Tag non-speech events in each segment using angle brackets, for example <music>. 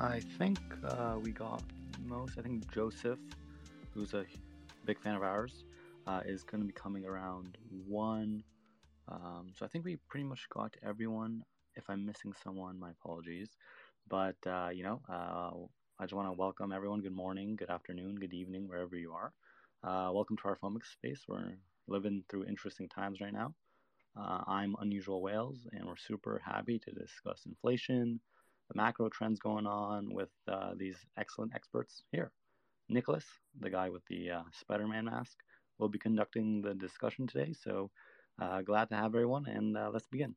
I think uh, we got most. I think Joseph, who's a big fan of ours, uh, is going to be coming around one. Um, so I think we pretty much got everyone. If I'm missing someone, my apologies. But uh, you know, uh, I just want to welcome everyone. Good morning, good afternoon, good evening, wherever you are. Uh, welcome to our Fomic space. We're living through interesting times right now. Uh, I'm Unusual Whales, and we're super happy to discuss inflation, the macro trends going on with uh, these excellent experts here. Nicholas, the guy with the uh, Spider Man mask, will be conducting the discussion today. So uh, glad to have everyone, and uh, let's begin.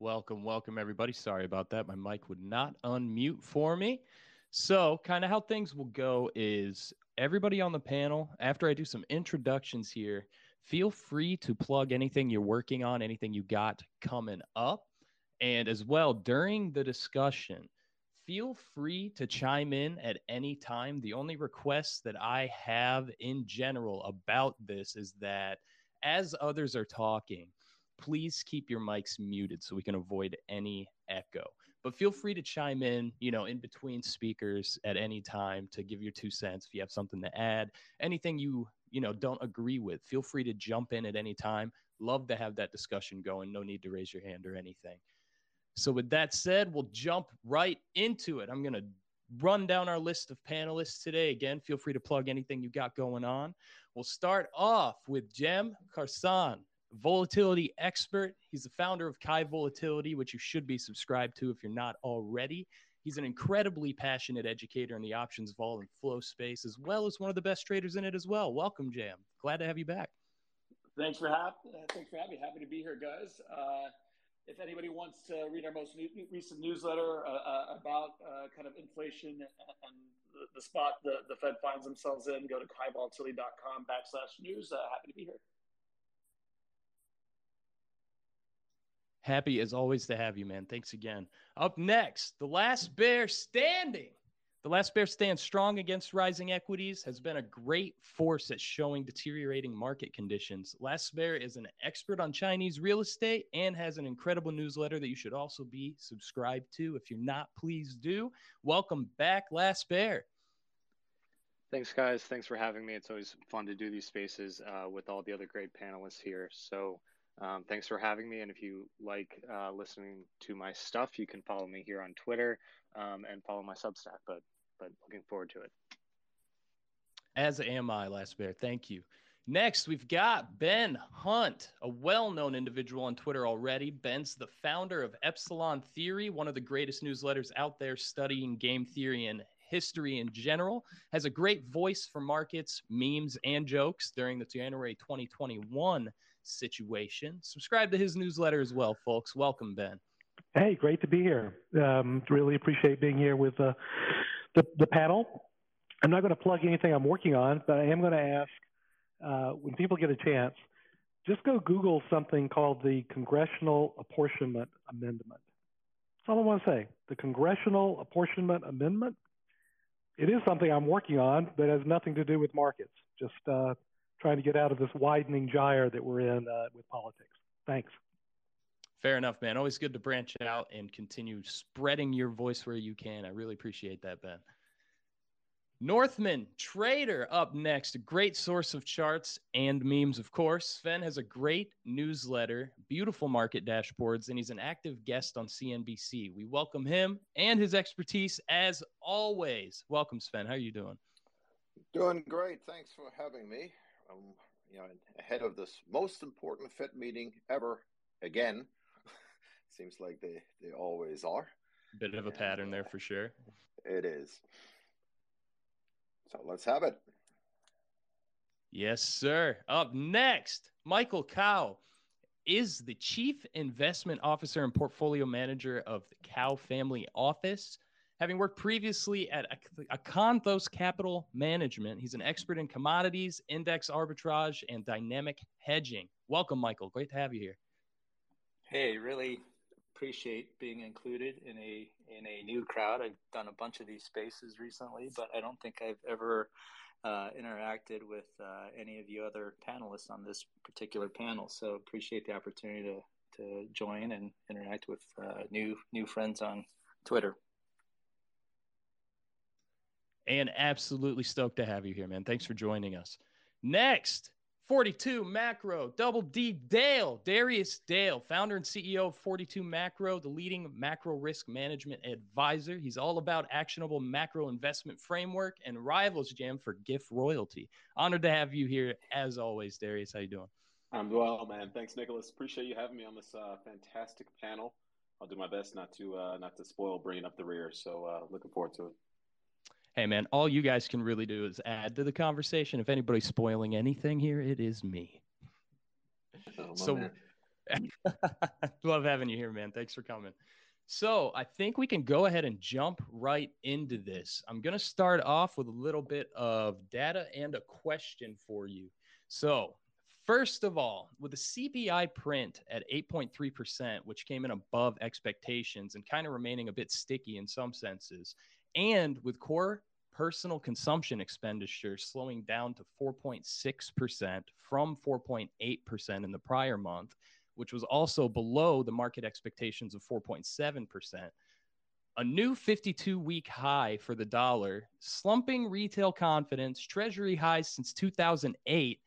Welcome, welcome, everybody. Sorry about that. My mic would not unmute for me. So, kind of how things will go is everybody on the panel, after I do some introductions here, feel free to plug anything you're working on, anything you got coming up. And as well, during the discussion, feel free to chime in at any time. The only request that I have in general about this is that as others are talking, please keep your mics muted so we can avoid any echo. But feel free to chime in, you know, in between speakers at any time to give your two cents if you have something to add, anything you, you know, don't agree with. Feel free to jump in at any time. Love to have that discussion going. No need to raise your hand or anything. So, with that said, we'll jump right into it. I'm going to run down our list of panelists today. Again, feel free to plug anything you got going on. We'll start off with Cem Karsan, volatility expert. He's the founder of Kai Volatility, which you should be subscribed to if you're not already. He's an incredibly passionate educator in the options vol and flow space, as well as one of the best traders in it as well. Welcome, Jam. Glad to have you back. Thanks for, ha- thanks for having me. Happy to be here, guys. Uh, if anybody wants to read our most new, recent newsletter uh, uh, about uh, kind of inflation and, the, the, spot the, the Fed finds themselves in, go to kaivolatility.com backslash news. Uh, happy to be here. Happy as always to have you, man. Thanks again. Up next, the last bear standing. The last bear stands strong against rising equities, has been a great force at showing deteriorating market conditions. Last Bear is an expert on Chinese real estate and has an incredible newsletter that you should also be subscribed to. If you're not, please do. Welcome back, Last Bear. Thanks, guys. Thanks for having me. It's always fun to do these spaces uh, with all the other great panelists here. So, um, thanks for having me. And if you like uh, listening to my stuff, you can follow me here on Twitter um, and follow my Substack. But but looking forward to it. As am I, Last Bear. Thank you. Next, we've got Ben Hunt, a well known individual on Twitter already. Ben's the founder of Epsilon Theory, one of the greatest newsletters out there studying game theory and history in general. Has a great voice for markets, memes, and jokes during the January 2021 situation. Subscribe to his newsletter as well, folks. Welcome, Ben. Hey, great to be here. Um, really appreciate being here with uh, the, the panel. I'm not going to plug anything I'm working on, but I am going to ask uh, when people get a chance, just go Google something called the Congressional Apportionment Amendment. That's all I want to say. The Congressional Apportionment Amendment. It is something I'm working on, but has nothing to do with markets. Just uh, trying to get out of this widening gyre that we're in uh, with politics. Thanks. Fair enough, man. Always good to branch out and continue spreading your voice where you can. I really appreciate that, Ben. Northman Trader up next. A great source of charts and memes, of course. Sven has a great newsletter, beautiful market dashboards, and he's an active guest on CNBC. We welcome him and his expertise as always. Welcome, Sven. How are you doing? Doing great. Thanks for having me. Um, you know, ahead of this most important Fed meeting ever again Seems like they they always are. Bit of a pattern there uh, for sure. It is. So let's have it. Yes, sir. Up next, Michael Kao is the Chief Investment Officer and Portfolio Manager of the Kao Family Office. Having worked previously at Akanthos Capital Management, he's an expert in commodities, index arbitrage, and dynamic hedging. Welcome, Michael. Great to have you here. Hey, really appreciate being included in a in a new crowd. I've done a bunch of these spaces recently, but I don't think I've ever uh, interacted with uh, any of you other panelists on this particular panel. So appreciate the opportunity to to join and interact with uh, new new friends on Twitter. And absolutely stoked to have you here, man. Thanks for joining us. Next, 42 Macro, Double D Dale, Darius Dale, founder and CEO of 42 Macro, the leading macro risk management advisor. He's all about actionable macro investment framework and rivals jam for gift royalty. Honored to have you here as always, Darius. How you doing? I'm well, man. Thanks, Nicholas. Appreciate you having me on this uh, fantastic panel. I'll do my best not to uh, not to spoil bringing up the rear. So uh, looking forward to it. Hey, man, all you guys can really do is add to the conversation. If anybody's spoiling anything here, it is me. Oh, so, <laughs> love having you here, man. Thanks for coming. So, I think we can go ahead and jump right into this. I'm going to start off with a little bit of data and a question for you. So, First of all, with the CPI print at 8.3%, which came in above expectations and kind of remaining a bit sticky in some senses, and with core personal consumption expenditure slowing down to 4.6% from 4.8% in the prior month, which was also below the market expectations of 4.7%. A new 52 week high for the dollar, slumping retail confidence, treasury highs since 2008.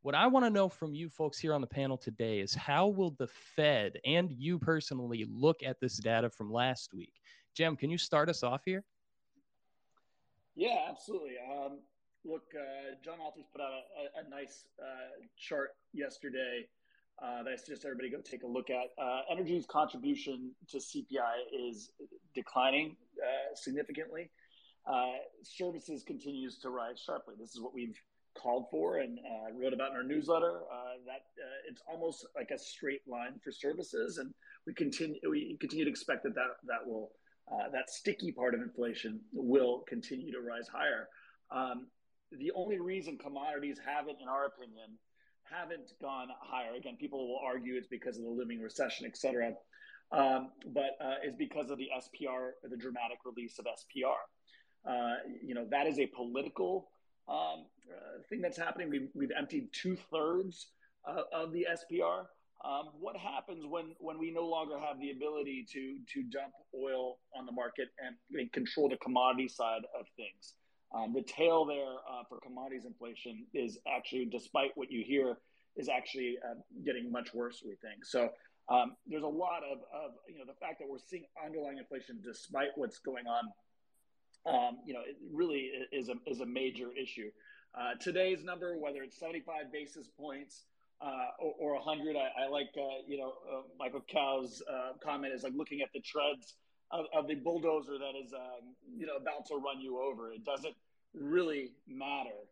What I want to know from you folks here on the panel today is how will the Fed and you personally look at this data from last week? Cem, can you start us off here? Yeah, absolutely. Um, look, uh, John Alters put out a, a, a nice uh, chart yesterday uh, that I suggest everybody go take a look at. Uh, energy's contribution to CPI is declining uh, significantly. Uh, services continues to rise sharply. This is what we've called for and wrote about in our newsletter. that it's almost like a straight line for services, and we continue we continue to expect that that, that will uh, that sticky part of inflation will continue to rise higher. Um, the only reason commodities haven't, in our opinion, haven't gone higher, again, people will argue it's because of the looming recession, et cetera, um, but uh, is because of the SPR, the dramatic release of SPR. Uh, you know, that is a political um, uh, thing that's happening. We've, we've emptied two thirds of the SPR. Um, what happens when when we no longer have the ability to to dump oil on the market and, and control the commodity side of things? Um, the tail there uh, for commodities inflation is actually, despite what you hear, is actually uh, getting much worse. We think so. Um, there's a lot of, of you know the fact that we're seeing underlying inflation despite what's going on. Um, you know, it really is a is a major issue. Uh, today's number, whether it's 75 basis points uh, or, or 100. I, I like, uh, you know, uh, Michael Kao's uh, comment is like looking at the treads of, of the bulldozer that is, um, you know, about to run you over. It doesn't really matter.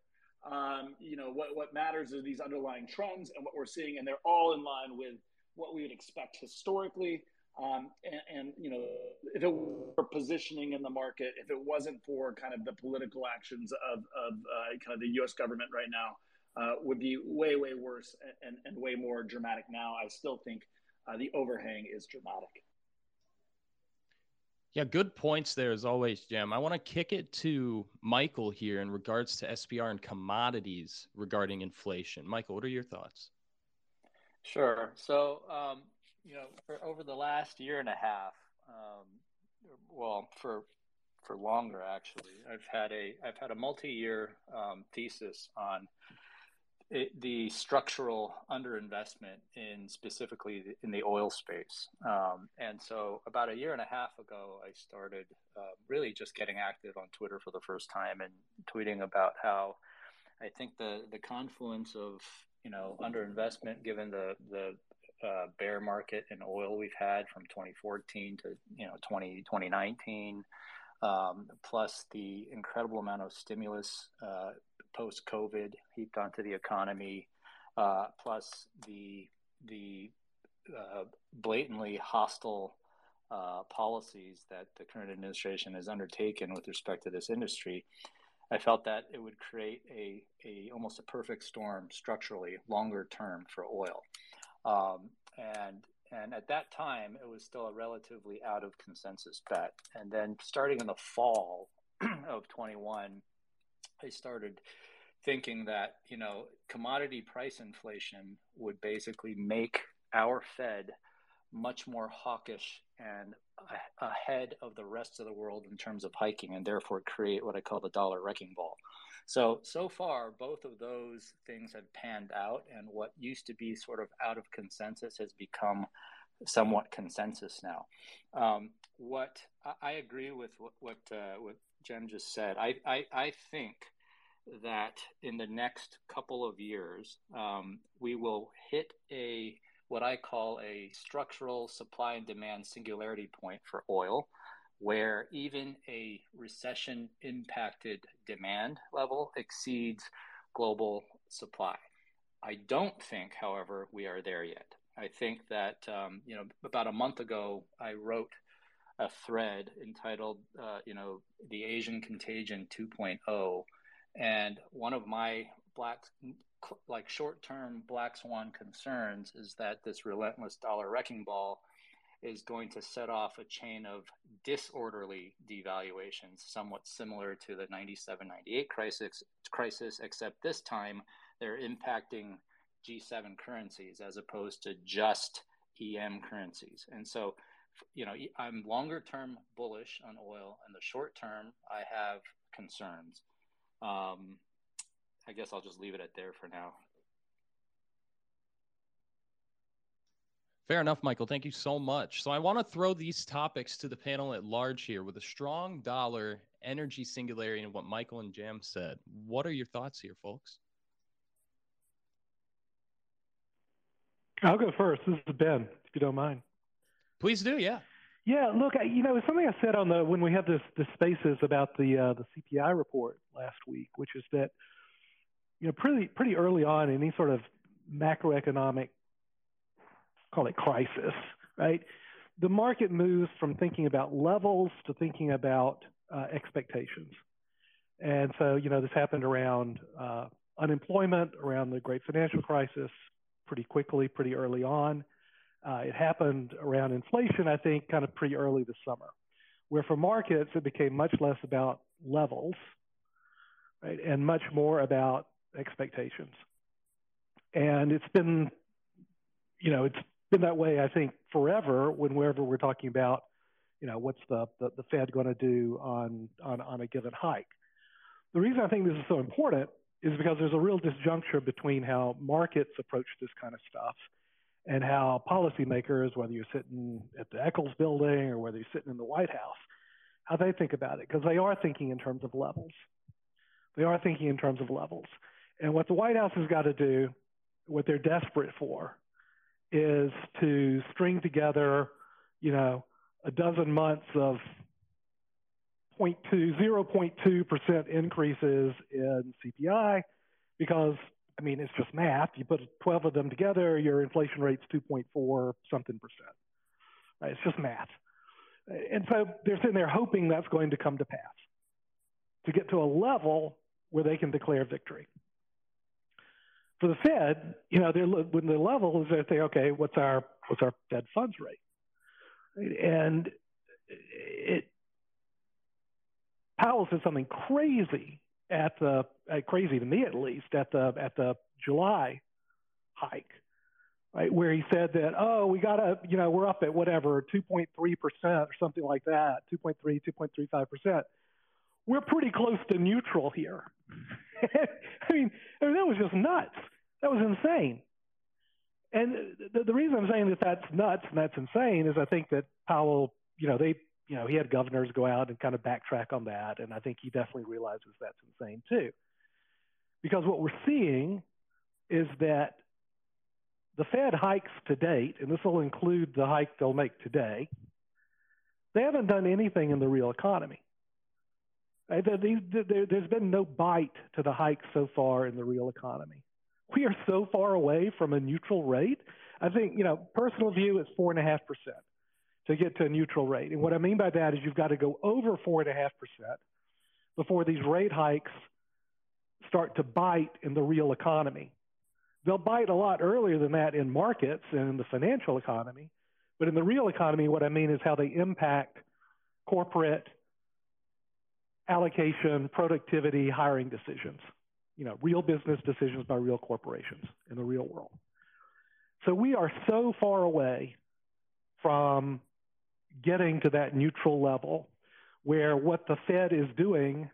Um, you know, what, what matters are these underlying trends and what we're seeing, and they're all in line with what we would expect historically. Um, and, and, you know, if it were positioning in the market, if it wasn't for kind of the political actions of, of uh, kind of the U.S. government right now, uh, would be way, way worse and, and way more dramatic now. I still think uh, the overhang is dramatic. Yeah, good points there as always, Cem. I want to kick it to Michael here in regards to SPR and commodities regarding inflation. Michael, what are your thoughts? Sure. So, um, you know, for over the last year and a half, um, well, for for longer actually, I've had a I've had a multi-year um, thesis on it, the structural underinvestment in specifically in the oil space. Um, and so, about a year and a half ago, I started uh, really just getting active on Twitter for the first time and tweeting about how I think the the confluence of you know underinvestment, given the the uh, bear market in oil we've had from 2014 to you know 20, 2019 um, plus the incredible amount of stimulus uh, post COVID heaped onto the economy, uh, plus the the uh, blatantly hostile uh, policies that the current administration has undertaken with respect to this industry, I felt that it would create a, a almost a perfect storm structurally longer term for oil. Um, and and at that time, it was still a relatively out of consensus bet. And then starting in the fall <clears throat> of 21, I started thinking that, you know, commodity price inflation would basically make our Fed much more hawkish and ahead of the rest of the world in terms of hiking and therefore create what I call the dollar wrecking ball. So, so far, both of those things have panned out, and what used to be sort of out of consensus has become somewhat consensus now. Um, what I agree with what what, uh, what Cem just said. I, I, I think that in the next couple of years, um, we will hit a what I call a structural supply and demand singularity point for oil, where even a recession impacted demand level exceeds global supply. I don't think, however, we are there yet. I think that, um, you know, about a month ago, I wrote a thread entitled, uh, you know, The Asian Contagion 2.0. And one of my black like short-term black swan concerns is that this relentless dollar wrecking ball is going to set off a chain of disorderly devaluations, somewhat similar to the 97-98 crisis, crisis, except this time they're impacting G7 currencies as opposed to just EM currencies. And so, you know, I'm longer term bullish on oil. In the short term, I have concerns. Um, I guess I'll just leave it at there for now. Fair enough, Michael. Thank you so much. So I want to throw these topics to the panel at large here with a strong dollar, energy singularity, and what Michael and Jam said. What are your thoughts here, folks? I'll go first. This is Ben, if you don't mind. Please do. Yeah. Yeah. Look, you know, it's something I said on the when we had this the spaces about the uh, the CPI report last week, which is that you know, pretty pretty early on in any sort of macroeconomic call it crisis, right? The market moves from thinking about levels to thinking about uh, expectations. And so, you know, this happened around uh, unemployment, around the great financial crisis, pretty quickly, pretty early on. Uh, it happened around inflation, I think, kind of pretty early this summer, where for markets, it became much less about levels, right, and much more about expectations. And it's been, you know, it's been that way, I think, forever when wherever we're talking about, you know, what's the, the, the Fed going to do on, on, on a given hike. The reason I think this is so important is because there's a real disjuncture between how markets approach this kind of stuff and how policymakers, whether you're sitting at the Eccles building or whether you're sitting in the White House, how they think about it, because they are thinking in terms of levels. They are thinking in terms of levels. And what the White House has got to do, what they're desperate for, is to string together, you know, a dozen months of 0.2, 0.2% increases in CPI because, I mean, it's just math. You put 12 of them together, your inflation rate's 2.4 something percent. Right? It's just math. And so they're sitting there hoping that's going to come to pass to get to a level where they can declare victory the Fed, you know, they're when the level is they say, okay, what's our what's our Fed funds rate, and it Powell said something crazy at the uh, crazy to me at least at the at the July hike, right, where he said that oh we got to you know we're up at whatever 2.3 percent or something like that 2.3 2.35 percent. We're pretty close to neutral here. <laughs> I mean, I mean, that was just nuts. That was insane. And the, the reason I'm saying that that's nuts and that's insane is I think that Powell, you know, they, you know, he had governors go out and kind of backtrack on that, and I think he definitely realizes that's insane too. Because what we're seeing is that the Fed hikes to date, and this will include the hike they'll make today, they haven't done anything in the real economy. There's been no bite to the hike so far in the real economy. We are so far away from a neutral rate. I think, you know, personal view is four and a half percent to get to a neutral rate. And what I mean by that is you've got to go over four and a half percent before these rate hikes start to bite in the real economy. They'll bite a lot earlier than that in markets and in the financial economy. But in the real economy, what I mean is how they impact corporate allocation, productivity, hiring decisions. You know, real business decisions by real corporations in the real world. So we are so far away from getting to that neutral level where what the Fed is doing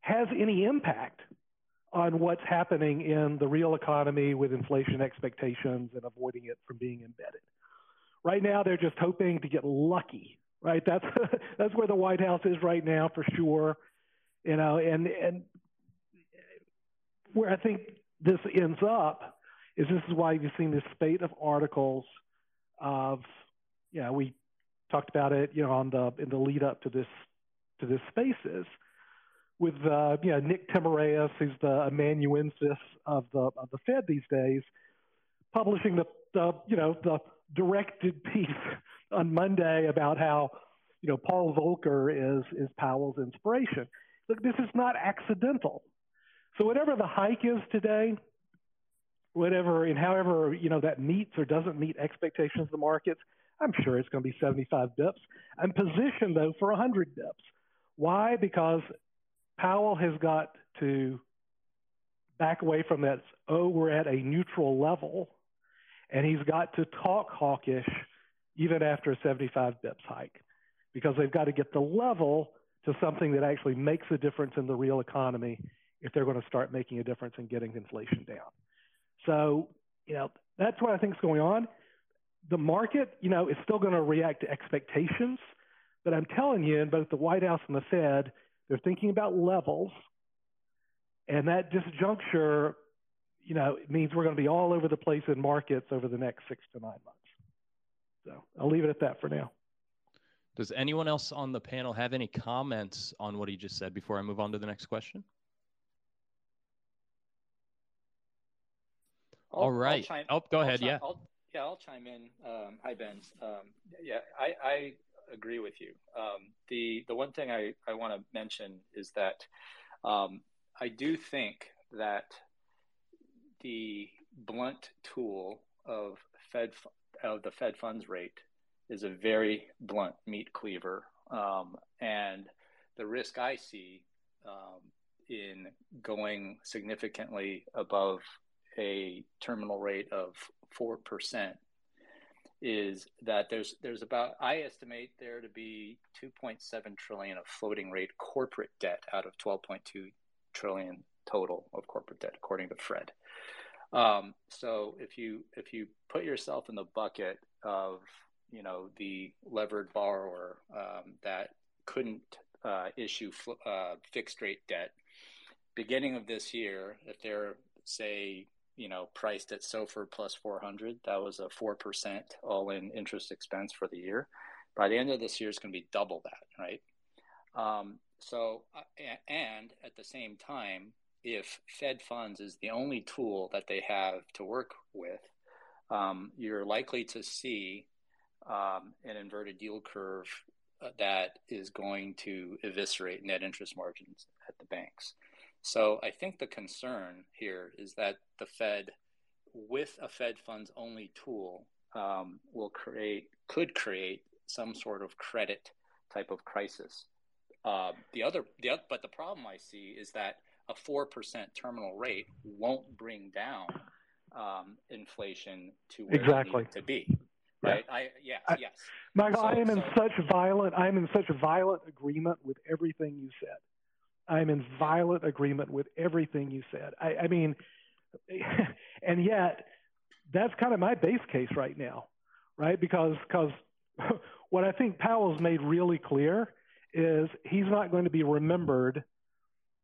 has any impact on what's happening in the real economy with inflation expectations and avoiding it from being embedded. Right now, they're just hoping to get lucky, right? That's <laughs> that's where the White House is right now for sure, you know. And and where I think this ends up is this is why you've seen this spate of articles of, yeah we talked about it, you know, on the in the lead up to this to this spaces with uh, you know Nick Timiraos, who's the amanuensis of the of the Fed these days, publishing the, the you know the directed piece on Monday about how you know Paul Volcker is is Powell's inspiration. Look, this is not accidental. So whatever the hike is today, whatever and however you know that meets or doesn't meet expectations of the markets, I'm sure it's going to be 75 bips. I'm positioned though for 100 bips. Why? Because Powell has got to back away from that, oh, we're at a neutral level, and he's got to talk hawkish even after a 75 bips hike because they've got to get the level to something that actually makes a difference in the real economy if they're going to start making a difference in getting inflation down. So, you know, that's what I think is going on. The market, you know, is still going to react to expectations, but I'm telling you, in both the White House and the Fed, they're thinking about levels, and that disjuncture, you know, means we're going to be all over the place in markets over the next six to nine months. So I'll leave it at that for now. Does anyone else on the panel have any comments on what he just said before I move on to the next question? I'll, All right. Chime, oh, go I'll ahead. Chime, yeah. I'll, yeah, I'll chime in. Um, hi, Ben. Um, yeah, I, I agree with you. Um, the the one thing I, I want to mention is that um, I do think that the blunt tool of Fed of the Fed funds rate is a very blunt meat cleaver, um, and the risk I see um, in going significantly above a terminal rate of four percent is that there's there's about I estimate there to be 2.7 trillion of floating rate corporate debt out of 12.2 trillion total of corporate debt according to Fred. Um, so if you if you put yourself in the bucket of you know the levered borrower um, that couldn't uh, issue uh, fixed rate debt beginning of this year, if they're say you know, priced at SOFR plus 400. That was a 4% all in interest expense for the year. By the end of this year, it's going to be double that, right? Um, so, uh, and at the same time, if Fed funds is the only tool that they have to work with, um, you're likely to see um, an inverted yield curve uh, that is going to eviscerate net interest margins at the banks. So I think the concern here is that the Fed, with a Fed funds only tool, um, will create could create some sort of credit type of crisis. Uh, the other, the but the problem I see is that a four percent terminal rate won't bring down um, inflation to where exactly. it to be. Right? Yeah. I yes, I, yes. Michael, so, I am so, in such violent. I am in such violent agreement with everything you said. I'm in violent agreement with everything you said. I, I mean, <laughs> and yet that's kind of my base case right now, right? Because because <laughs> what I think Powell's made really clear is he's not going to be remembered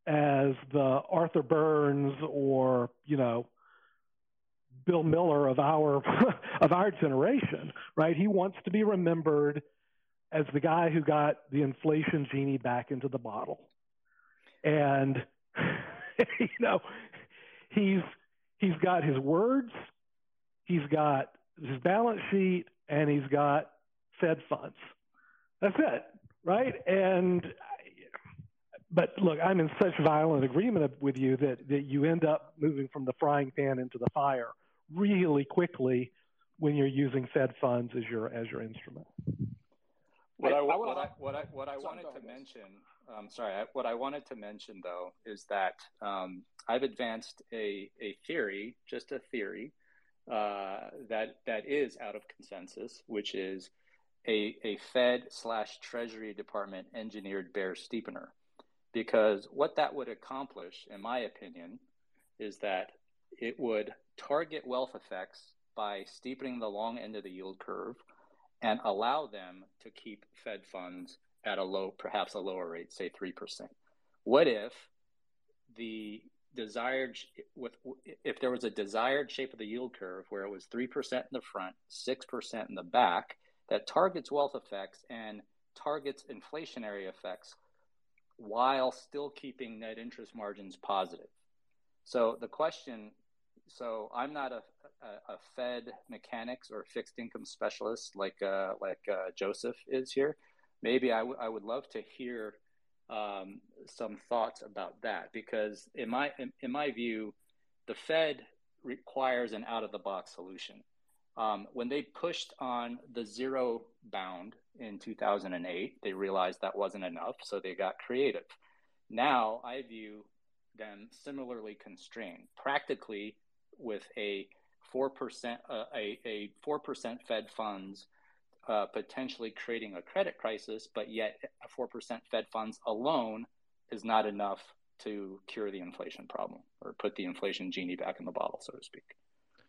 as the Arthur Burns or you know Bill Miller of our <laughs> of our generation, right? He wants to be remembered as the guy who got the inflation genie back into the bottle and <laughs> you know he's he's got his words, he's got his balance sheet, and he's got Fed funds. That's it, right? And but look, I'm in such violent agreement with you that that you end up moving from the frying pan into the fire really quickly when you're using Fed funds as your as your instrument. What I, what I, what I, what I wanted to mention um, sorry, what I wanted to mention though is that um, I've advanced a, a theory, just a theory, uh, that that is out of consensus, which is a, a Fed slash Treasury Department engineered bear steepener. Because what that would accomplish, in my opinion, is that it would target wealth effects by steepening the long end of the yield curve and allow them to keep Fed funds at a low, perhaps a lower rate, say 3%. What if the desired with if there was a desired shape of the yield curve where it was 3% in the front, 6% in the back that targets wealth effects and targets inflationary effects while still keeping net interest margins positive. So the question so I'm not a, a, a Fed mechanics or fixed income specialist like uh, like uh, Joseph is here. Maybe I, w- I would love to hear um, some thoughts about that because in my in, in, my view, the Fed requires an out of the box solution. Um, when they pushed on the zero bound in 2008, they realized that wasn't enough, so they got creative. Now I view them similarly constrained. Practically, with a four percent uh, a a four percent Fed funds uh, potentially creating a credit crisis, but yet a four percent Fed funds alone is not enough to cure the inflation problem or put the inflation genie back in the bottle, so to speak.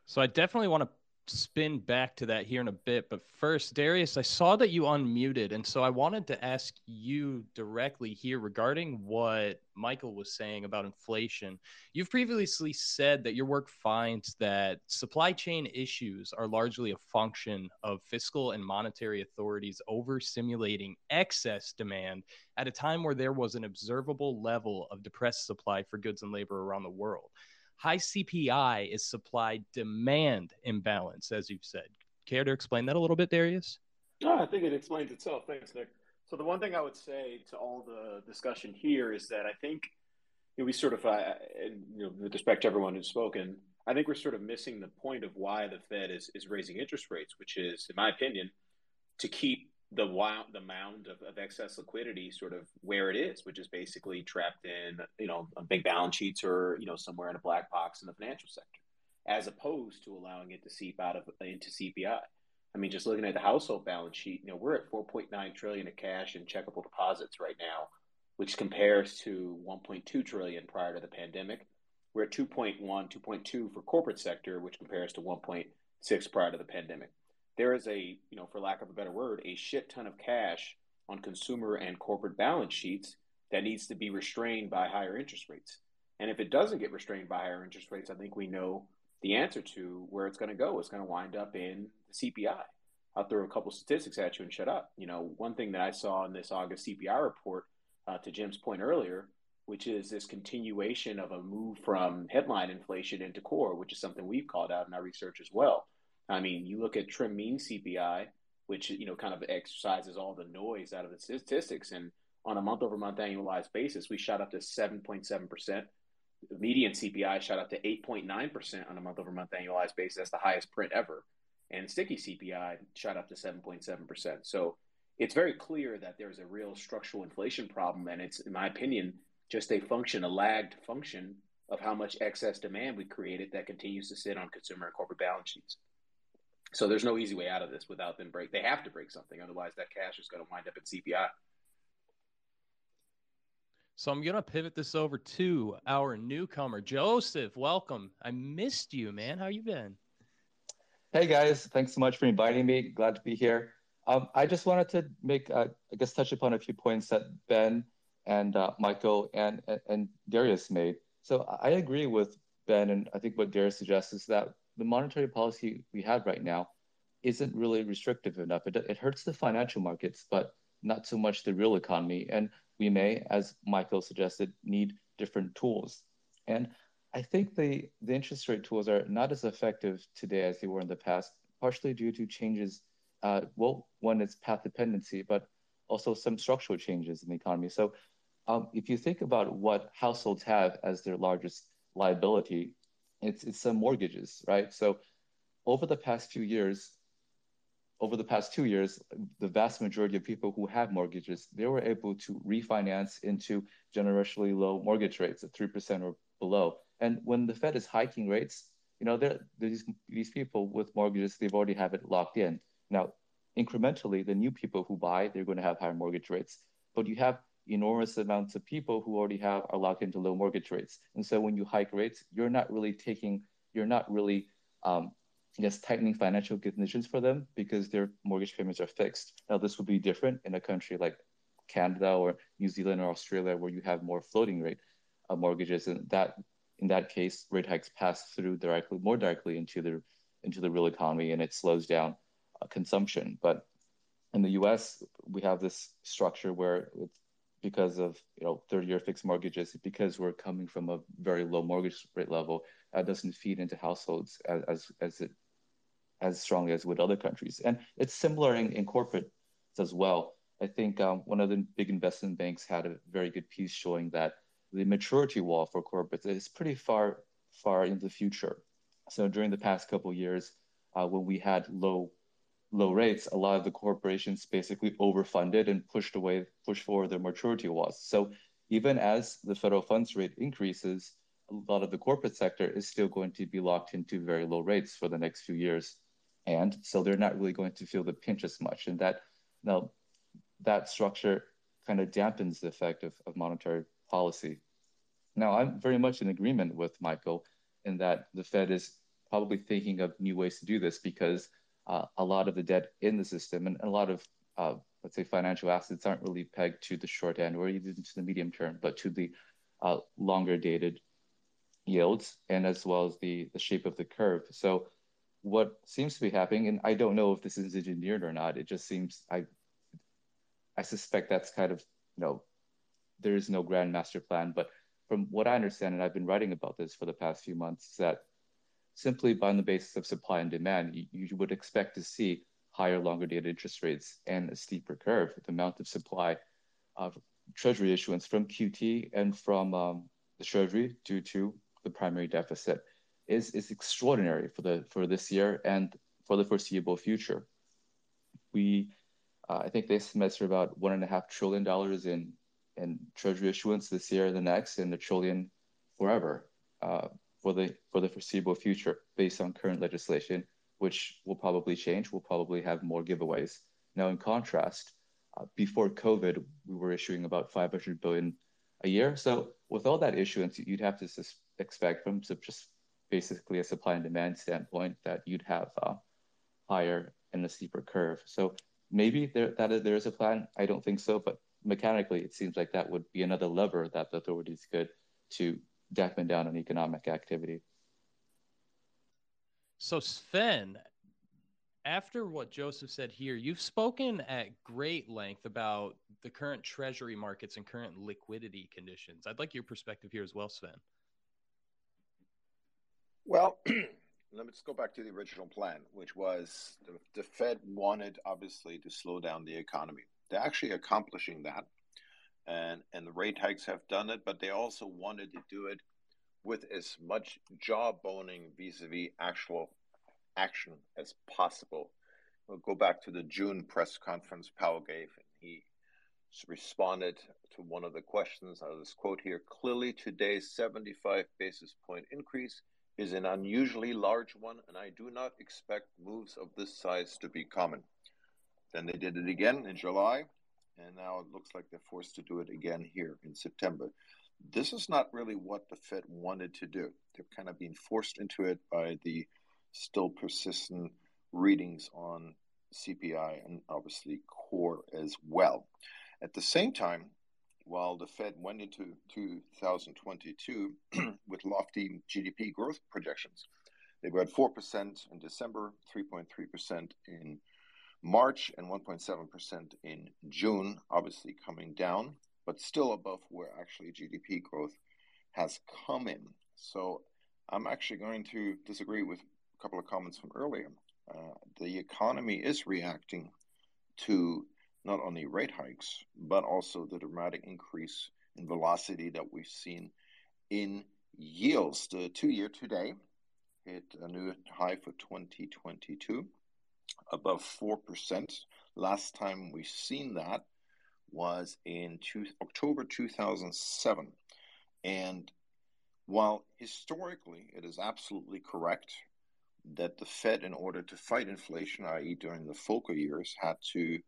So I definitely want to spin back to that here in a bit. But first, Darius, I saw that you unmuted. And so I wanted to ask you directly here regarding what Michael was saying about inflation. You've previously said that your work finds that supply chain issues are largely a function of fiscal and monetary authorities over simulating excess demand at a time where there was an observable level of depressed supply for goods and labor around the world high CPI is supply demand imbalance, as you've said. Care to explain that a little bit, Darius? No, I think it explains itself. Thanks, Nick. So the one thing I would say to all the discussion here is that I think we sort of, uh, you know, with respect to everyone who's spoken, I think we're sort of missing the point of why the Fed is, is raising interest rates, which is, in my opinion, to keep the wow, the mound of, of excess liquidity sort of where it is, which is basically trapped in you know big balance sheets or you know somewhere in a black box in the financial sector, as opposed to allowing it to seep out of into CPI. I mean, just looking at the household balance sheet, you know, we're at 4.9 trillion of cash and checkable deposits right now, which compares to 1.2 trillion prior to the pandemic. We're at 2.1, 2.2 for corporate sector, which compares to 1.6 prior to the pandemic there is a, you know, for lack of a better word, a shit ton of cash on consumer and corporate balance sheets that needs to be restrained by higher interest rates. And if it doesn't get restrained by higher interest rates, I think we know the answer to where it's going to go. It's going to wind up in the CPI. I'll throw a couple statistics at you and shut up. You know, one thing that I saw in this August CPI report, uh, to Cem's point earlier, which is this continuation of a move from headline inflation into core, which is something we've called out in our research as well. I mean, you look at trim mean CPI, which you know kind of exercises all the noise out of the statistics, and on a month over month annualized basis, we shot up to seven point seven percent. Median CPI shot up to eight point nine percent on a month over month annualized basis. That's the highest print ever, and sticky CPI shot up to seven point seven percent. So it's very clear that there's a real structural inflation problem, and it's, in my opinion, just a function, a lagged function of how much excess demand we created that continues to sit on consumer and corporate balance sheets. So there's no easy way out of this without them break. They have to break something, otherwise that cash is going to wind up in CPI. So I'm gonna pivot this over to our newcomer, Joseph. Welcome. I missed you, man. How you been? Hey guys, thanks so much for inviting me. Glad to be here. Um, I just wanted to make, uh, I guess, touch upon a few points that Ben and uh, Michael and, and, and Darius made. So I agree with Ben, and I think what Darius suggests is that the monetary policy we have right now isn't really restrictive enough. It, it hurts the financial markets, but not so much the real economy. And we may, as Michael suggested, need different tools. And I think the, the interest rate tools are not as effective today as they were in the past, partially due to changes. Uh, well, one is path dependency, but also some structural changes in the economy. So um, if you think about what households have as their largest liability, it's it's some mortgages, right? So over the past few years, over the past two years, the vast majority of people who have mortgages, they were able to refinance into generationally low mortgage rates at three percent or below. And when the Fed is hiking rates, you know, these these people with mortgages, they've already have it locked in. Now, incrementally, the new people who buy, they're going to have higher mortgage rates. But you have enormous amounts of people who already have are locked into low mortgage rates. And so when you hike rates, you're not really taking, you're not really, um, I guess, tightening financial conditions for them because their mortgage payments are fixed. Now, this would be different in a country like Canada or New Zealand or Australia where you have more floating rate uh, mortgages, and that in that case, rate hikes pass through directly, more directly into the into the real economy, and it slows down uh, consumption. But in the U.S., we have this structure where it's because of you know 30-year fixed mortgages, because we're coming from a very low mortgage rate level, that doesn't feed into households as as, as it as strong as with other countries, and it's similar in, in corporate as well. I think um, one of the big investment banks had a very good piece showing that the maturity wall for corporates is pretty far far in the future. So during the past couple years, uh, when we had low low rates, a lot of the corporations basically overfunded and pushed away pushed forward their maturity walls. So even as the federal funds rate increases, a lot of the corporate sector is still going to be locked into very low rates for the next few years. And so they're not really going to feel the pinch as much. And that now that structure kind of dampens the effect of, of monetary policy. Now, I'm very much in agreement with Michael in that the Fed is probably thinking of new ways to do this because uh, a lot of the debt in the system and a lot of, uh, let's say, financial assets aren't really pegged to the short end or even to the medium term, but to the uh, longer dated yields and as well as the, the shape of the curve. So, what seems to be happening, and I don't know if this is engineered or not, it just seems I I suspect that's kind of you know there is no grand master plan, but from what I understand, and I've been writing about this for the past few months, is that simply by on the basis of supply and demand, you, would expect to see higher, longer dated interest rates and a steeper curve. The amount of supply of treasury issuance from QT and from um, the treasury due to the primary deficit is, extraordinary for the for this year and for the foreseeable future. We, uh, I think they estimate about one and a half trillion dollars in in treasury issuance this year and the next, and trillion forever uh, for the for the foreseeable future, based on current legislation, which will probably change. We'll probably have more giveaways. Now, in contrast, uh, before COVID, we were issuing about 500 billion a year. So, with all that issuance, you'd have to sus- expect from just basically a supply and demand standpoint that you'd have uh, higher and a steeper curve. So maybe there that is, there is a plan. I don't think so, but mechanically, it seems like that would be another lever that the authorities could to dampen down on economic activity. So, Sven, after what Joseph said here, you've spoken at great length about the current treasury markets and current liquidity conditions. I'd like your perspective here as well, Sven. Well, <clears throat> let's go back to the original plan, which was the, the Fed wanted, obviously, to slow down the economy. They're actually accomplishing that, and and the rate hikes have done it. But they also wanted to do it with as much jawboning vis-a-vis actual action as possible. We'll go back to the June press conference Powell gave, and he responded to one of the questions. I'll just quote here clearly, today's 75 basis point increase is an unusually large one, and I do not expect moves of this size to be common. Then they did it again in July, and now it looks like they're forced to do it again here in September. This is not really what the Fed wanted to do. They're kind of being forced into it by the still persistent readings on CPI and obviously core as well. At the same time, while the Fed went into 2022 <clears throat> with lofty GDP growth projections, they were at 4% in December, 3.3% in March and 1.7% in June, obviously coming down, but still above where actually GDP growth has come in. So I'm actually going to disagree with a couple of comments from earlier. Uh, the economy is reacting to not only rate hikes, but also the dramatic increase in velocity that we've seen in yields. The two year today hit a new high for 2022 above 4%. Last time we've seen that was in two, October 2007. And while historically it is absolutely correct, that the Fed, in order to fight inflation, i.e., during the Volcker years, had to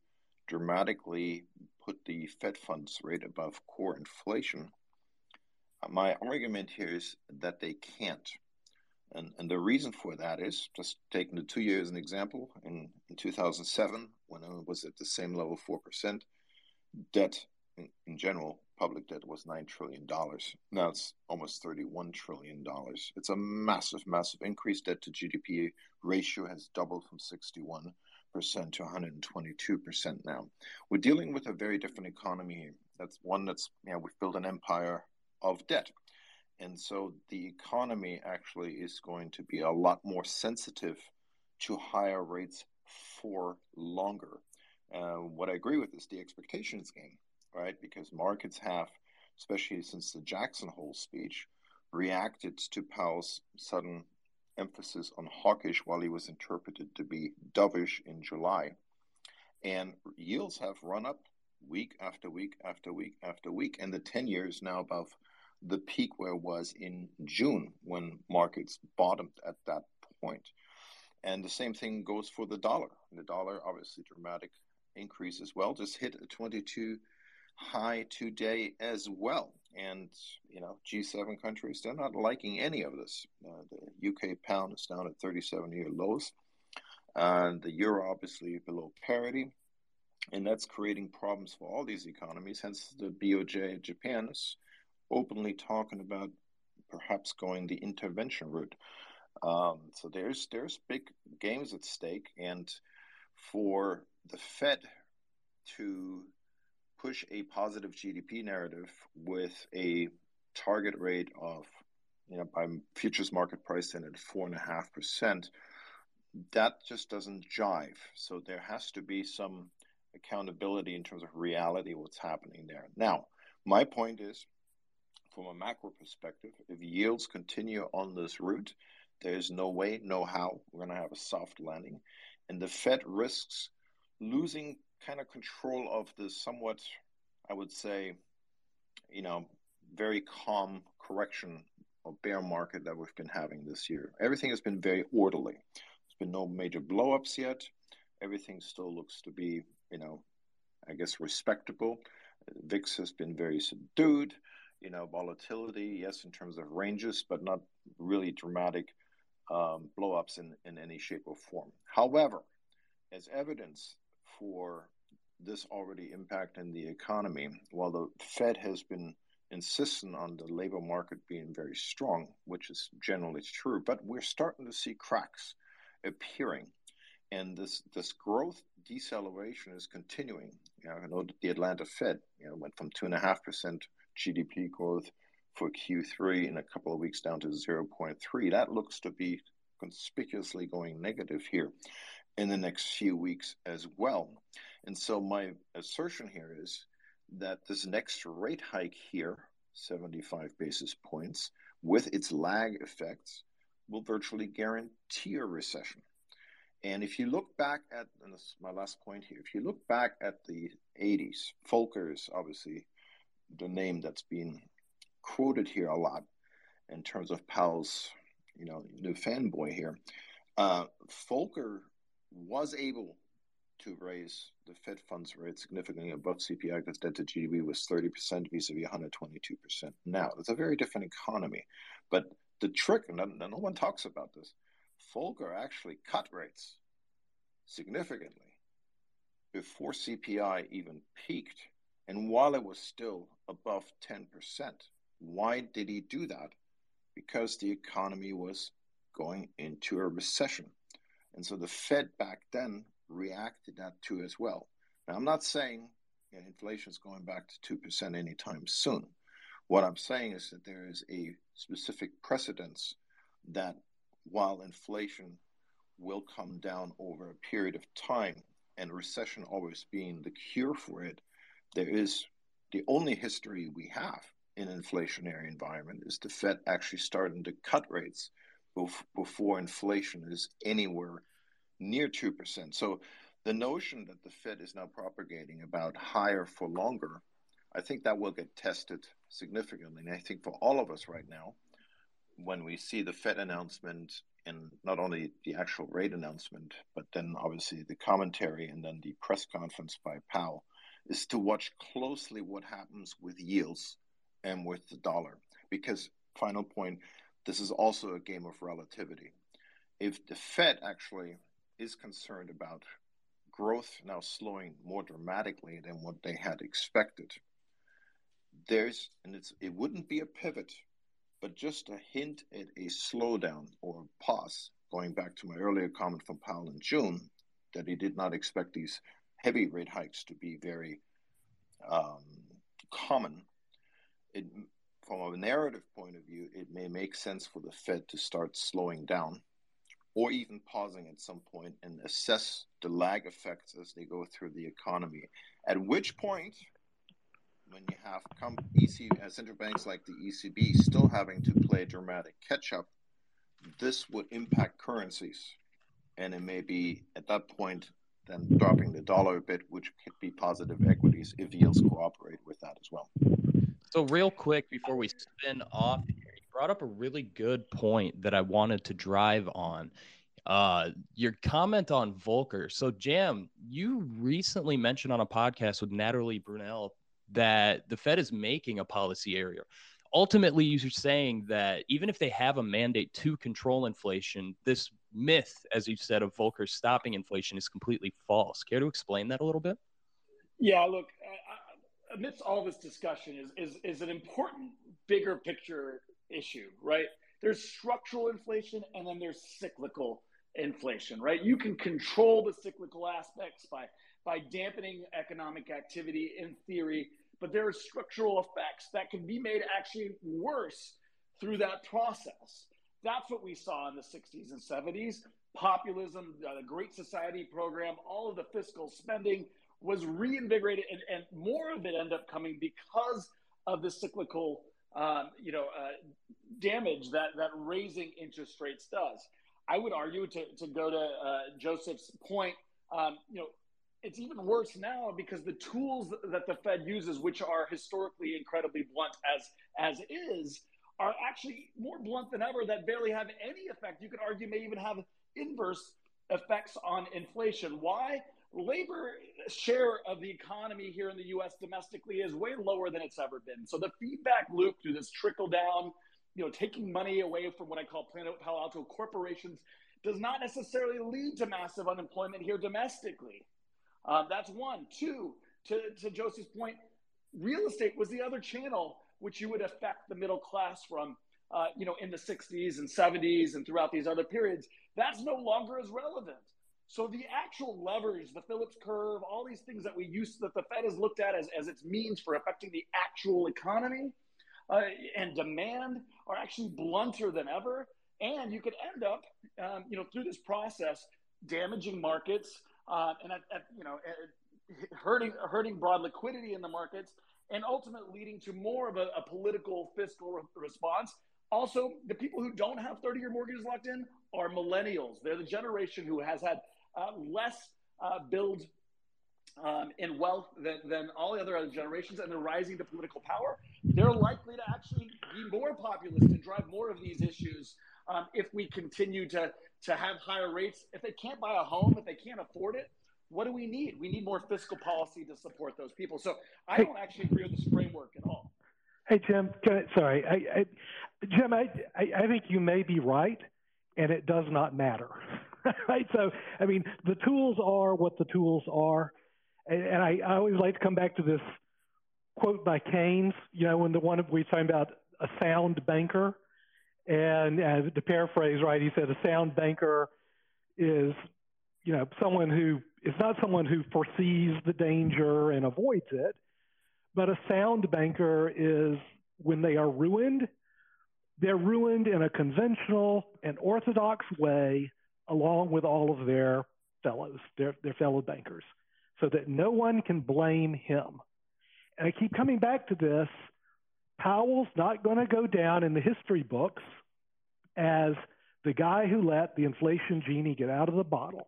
dramatically put the Fed funds rate above core inflation. My argument here is that they can't. And, and the reason for that is just taking the two years as an example, in, in 2007, when it was at the same level, 4%, debt in, in general, public debt was $9 trillion. Now it's almost $31 trillion. It's a massive, massive increase. Debt to GDP ratio has doubled from 61 percent to 122 percent now. We're dealing with a very different economy. That's one that's you know we've built an empire of debt, and so the economy actually is going to be a lot more sensitive to higher rates for longer. Uh, what I agree with is the expectations game, right? Because markets have, especially since the Jackson Hole speech, reacted to Powell's sudden emphasis on hawkish while he was interpreted to be dovish in July. And yields have run up week after week after week after week. And the 10 years now above the peak where it was in June when markets bottomed at that point. And the same thing goes for the dollar. The dollar, obviously, dramatic increase as well, just hit a 22 high today as well. And, you know, G7 countries, they're not liking any of this. Uh, the UK pound is down at 37 year lows. And the euro, obviously, below parity. And that's creating problems for all these economies. Hence, the BOJ Japan is openly talking about perhaps going the intervention route. Um, so there's there's big games at stake, and for the Fed to push a positive GDP narrative with a target rate of, you know, by futures market price in at four and a half percent, that just doesn't jive. So there has to be some accountability in terms of reality, what's happening there. Now, my point is, from a macro perspective, if yields continue on this route, there's no way, no how we're going to have a soft landing. And the Fed risks losing kind of control of the somewhat, I would say, you know, very calm correction of bear market that we've been having this year. Everything has been very orderly. There's been no major blowups yet. Everything still looks to be, you know, I guess respectable. VIX has been very subdued. You know, volatility, yes, in terms of ranges, but not really dramatic um, blowups in, in any shape or form. However, as evidence for this already impacting the economy, while the Fed has been insistent on the labor market being very strong, which is generally true, but we're starting to see cracks appearing. And this, this growth deceleration is continuing. You know, the Atlanta Fed you know, went from 2.5% GDP growth for Q3 in a couple of weeks down to 0.3. That looks to be conspicuously going negative here in the next few weeks as well. And so my assertion here is that this next rate hike here, 75 basis points, with its lag effects, will virtually guarantee a recession. And if you look back at, and this is my last point here, if you look back at the 80s, Volcker is obviously the name that's been quoted here a lot in terms of Powell's, you know, new fanboy here. Uh, Volcker was able to raise the Fed funds rate significantly above CPI because debt to GDP was 30% vis-a-vis 122%. Now, it's a very different economy. But the trick, and no one talks about this, Volcker actually cut rates significantly before CPI even peaked and while it was still above 10%. Why did he do that? Because the economy was going into a recession. And so the Fed back then reacted that to as well. Now, I'm not saying you know, inflation is going back to 2% anytime soon. What I'm saying is that there is a specific precedence that while inflation will come down over a period of time, and recession always being the cure for it, there is the only history we have in an inflationary environment is the Fed actually starting to cut rates before inflation is anywhere near 2%. So the notion that the Fed is now propagating about higher for longer, I think that will get tested significantly. And I think for all of us right now, when we see the Fed announcement and not only the actual rate announcement, but then obviously the commentary and then the press conference by Powell, is to watch closely what happens with yields and with the dollar. Because, final point, this is also a game of relativity. If the Fed actually is concerned about growth now slowing more dramatically than what they had expected, there's, and it's, it wouldn't be a pivot but just a hint at a slowdown or pause, going back to my earlier comment from Powell in June, that he did not expect these heavy rate hikes to be very um, common. It, from a narrative point of view, it may make sense for the Fed to start slowing down or even pausing at some point and assess the lag effects as they go through the economy. At which point, when you have come EC, uh, central banks like the ECB still having to play dramatic catch up, this would impact currencies. And it may be at that point then dropping the dollar a bit, which could be positive equities if yields cooperate with that as well. So, real quick before we spin off, you brought up a really good point that I wanted to drive on. Uh, your comment on Volcker. So, Jam, you recently mentioned on a podcast with Natalie Brunell that the Fed is making a policy area. Ultimately, you're saying that even if they have a mandate to control inflation, this myth, as you said, of Volcker stopping inflation is completely false. Care to explain that a little bit? Yeah, look, uh, uh, amidst all this discussion is, is, is an important bigger picture issue, right? There's structural inflation and then there's cyclical inflation, right? You can control the cyclical aspects by by dampening economic activity in theory, but there are structural effects that can be made actually worse through that process. That's what we saw in the 60s and 70s. Populism, the Great Society program, all of the fiscal spending was reinvigorated, and, and more of it ended up coming because of the cyclical, um, you know, uh, damage that that raising interest rates does. I would argue to, to go to uh, Joseph's point, um, you know, it's even worse now because the tools that the Fed uses, which are historically incredibly blunt as as is, are actually more blunt than ever that barely have any effect. You could argue may even have inverse effects on inflation. Why? Labor share of the economy here in the US domestically is way lower than it's ever been. So the feedback loop through this trickle down, you know, taking money away from what I call Palo Alto corporations does not necessarily lead to massive unemployment here domestically. Um, that's one. Two, to, to Joseph's point, real estate was the other channel which you would affect the middle class from, uh, you know, in the 60s and 70s and throughout these other periods. That's no longer as relevant. So the actual levers, the Phillips curve, all these things that we used that the Fed has looked at as, as its means for affecting the actual economy uh, and demand are actually blunter than ever. And you could end up, um, you know, through this process, damaging markets, uh, and at, at, you know hurting hurting broad liquidity in the markets, and ultimately leading to more of a, a political fiscal re- response. Also, the people who don't have 30 year mortgages locked in are millennials. They're the generation who has had uh, less uh, build um, in wealth than, than all the other, other generations, and they're rising to political power. They're likely to actually be more populist and drive more of these issues um, if we continue to to have higher rates. If they can't buy a home, if they can't afford it, what do we need? We need more fiscal policy to support those people. So I don't actually agree with this framework at all. Hey Cem, I, sorry, I, I, Cem, I, I think you may be right, and it does not matter. <laughs> right? So, I mean, the tools are what the tools are, and, and I, I always like to come back to this quote by Keynes. You know, when the one we talking about a sound banker, and uh, to paraphrase, right, he said a sound banker is, you know, someone who is not someone who foresees the danger and avoids it, but a sound banker is when they are ruined, they're ruined in a conventional and orthodox way along with all of their fellows, their, their fellow bankers, so that no one can blame him. And I keep coming back to this Powell's not going to go down in the history books as the guy who let the inflation genie get out of the bottle.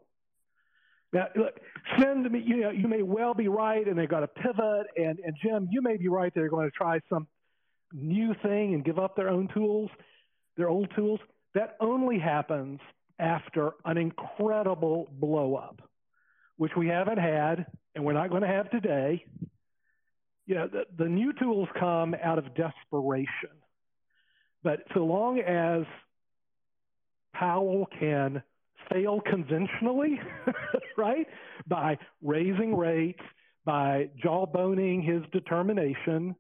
Now, look, send me, you know, you may well be right and they've got to pivot. And, and Cem, you may be right. They're going to try some new thing and give up their own tools. They're old tools. That only happens after an incredible blow up, which we haven't had and we're not going to have today. You know, the, the new tools come out of desperation. But so long as Powell can fail conventionally, <laughs> right, by raising rates, by jawboning his determination,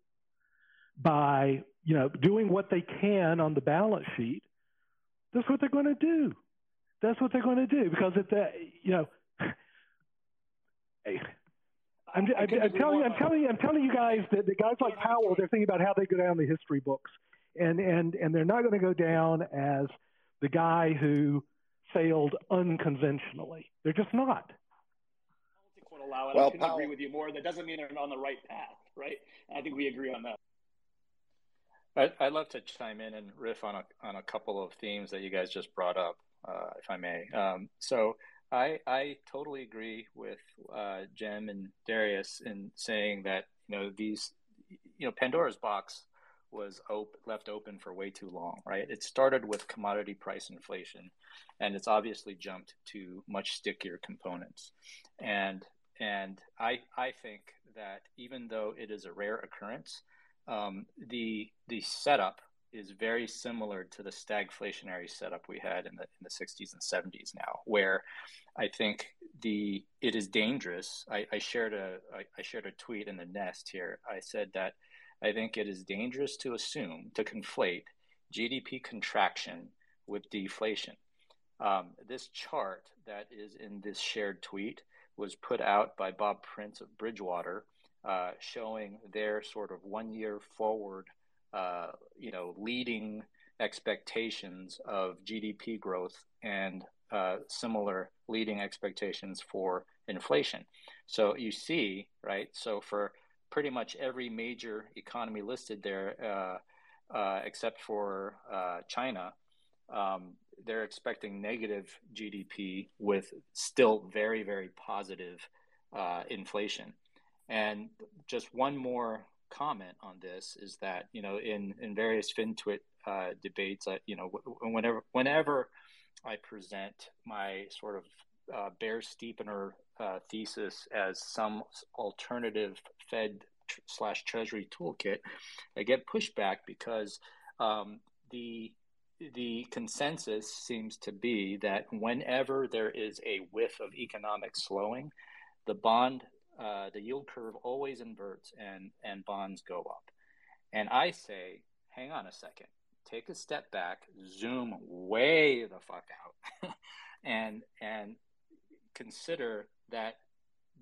by you know doing what they can on the balance sheet, that's what they're going to do. That's what they're going to do because it's a you know. <sighs> I'm, I'm, I'm telling you, I'm telling you, I'm telling you guys that the guys like Powell, they're thinking about how they go down the history books, and and and they're not going to go down as the guy who failed unconventionally. They're just not. Politics would allow it. Well, I couldn't Powell, agree with you more. That doesn't mean they're on the right path, right? I think we agree on that. I'd love to chime in and riff on a on a couple of themes that you guys just brought up, uh, if I may. Um, so I I totally agree with uh, Cem and Darius in saying that you know these you know Pandora's box was op- left open for way too long, right? It started with commodity price inflation, and it's obviously jumped to much stickier components. And and I I think that even though it is a rare occurrence, um, the the setup is very similar to the stagflationary setup we had in the in the 60s and 70s now, where I think the it is dangerous. I, I shared a I, I shared a tweet in the nest here. I said that I think it is dangerous to assume to conflate GDP contraction with deflation. Um, this chart that is in this shared tweet was put out by Bob Prince of Bridgewater, uh, showing their sort of one year forward, uh, you know, leading expectations of GDP growth and uh, similar leading expectations for inflation. So you see, right? So for pretty much every major economy listed there, uh, uh, except for uh, China, um, they're expecting negative GDP with still very, very positive uh, inflation. And just one more comment on this is that you know in in various FinTwit uh, debates, uh, you know, whenever whenever I present my sort of uh, bear steepener uh, thesis as some alternative Fed tr- slash Treasury toolkit, I get pushback because um, the the consensus seems to be that whenever there is a whiff of economic slowing, the bond, uh, the yield curve always inverts and and bonds go up. And I say, hang on a second, take a step back, zoom way the fuck out, <laughs> and and consider that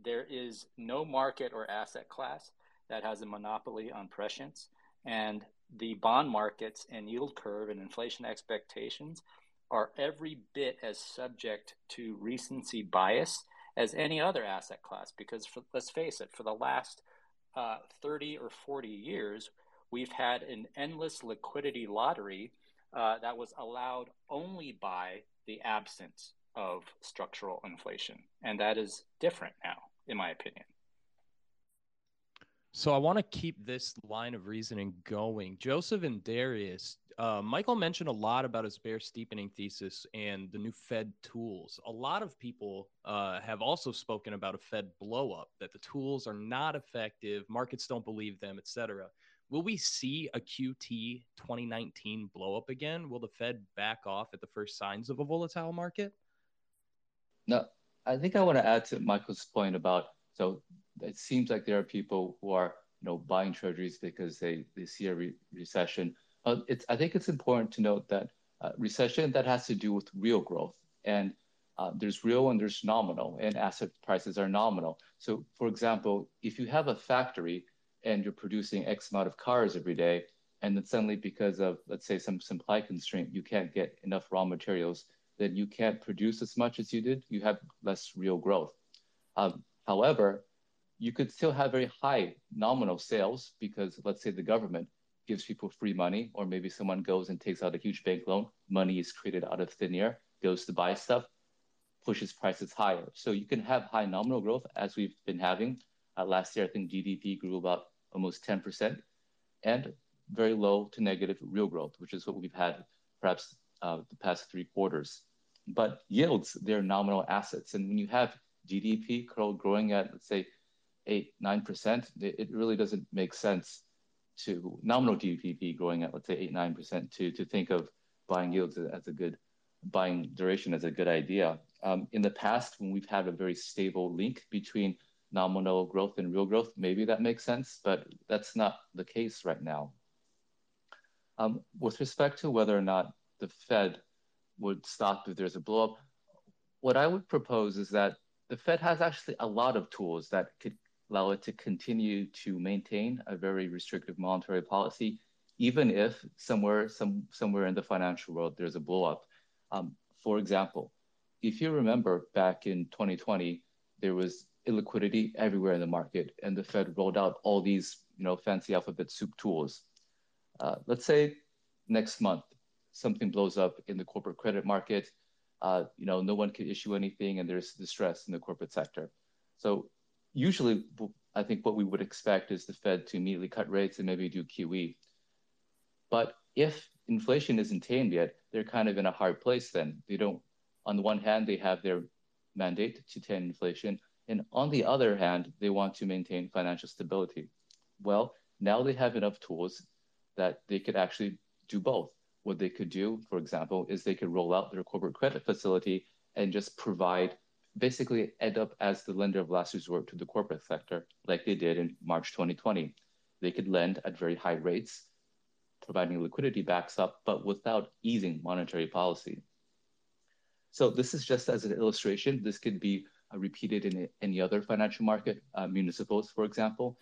there is no market or asset class that has a monopoly on prescience. And the bond markets and yield curve and inflation expectations are every bit as subject to recency bias as any other asset class. Because for, let's face it, for the last uh, 30 or 40 years, we've had an endless liquidity lottery uh, that was allowed only by the absence of structural inflation. And that is different now, in my opinion. So I want to keep this line of reasoning going. Joseph and Darius, uh, Michael mentioned a lot about his bear steepening thesis and the new Fed tools. A lot of people uh, have also spoken about a Fed blowup, that the tools are not effective, markets don't believe them, etc. Will we see a QT 2019 blowup again? Will the Fed back off at the first signs of a volatile market? No, I think I want to add to Michael's point about so it seems like there are people who are you know buying treasuries because they, they see a re- recession. Uh, it's I think it's important to note that uh, recession that has to do with real growth and uh, there's real and there's nominal and asset prices are nominal. So for example, if you have a factory and you're producing X amount of cars every day, and then suddenly because of let's say some supply constraint, you can't get enough raw materials, then you can't produce as much as you did. You have less real growth. Um, however, you could still have very high nominal sales because let's say the government gives people free money, or maybe someone goes and takes out a huge bank loan, money is created out of thin air, goes to buy stuff, pushes prices higher. So you can have high nominal growth as we've been having. Uh, last year, I think GDP grew about almost 10%, and very low to negative real growth, which is what we've had perhaps the past three quarters. But yields, they're nominal assets. And when you have GDP growing at, let's say, 8 9%, it really doesn't make sense to nominal GDP growing at, let's say, 8 9% to, to think of buying yields as a good buying duration as a good idea. Um, in the past, when we've had a very stable link between nominal growth and real growth, maybe that makes sense, but that's not the case right now. Um, with respect to whether or not the Fed would stop if there's a blowup, what I would propose is that the Fed has actually a lot of tools that could allow it to continue to maintain a very restrictive monetary policy, even if somewhere, some, somewhere in the financial world there's a blowup. Um, for example, if you remember back in 2020, there was illiquidity everywhere in the market, and the Fed rolled out all these, you know, fancy alphabet soup tools. Uh, let's say next month something blows up in the corporate credit market. Uh, you know, no one can issue anything, and there's distress in the corporate sector. So usually, I think what we would expect is the Fed to immediately cut rates and maybe do QE. But if inflation isn't tamed yet, they're kind of in a hard place. Then they don't. On the one hand, they have their mandate to tame inflation, and on the other hand, they want to maintain financial stability. Well, now they have enough tools that they could actually do both. What they could do, for example, is they could roll out their corporate credit facility and just provide, basically end up as the lender of last resort to the corporate sector, like they did in March 2020. They could lend at very high rates, providing liquidity backs up, but without easing monetary policy. So this is just as an illustration. This could be uh, repeated in any other financial market, uh, municipals, for example.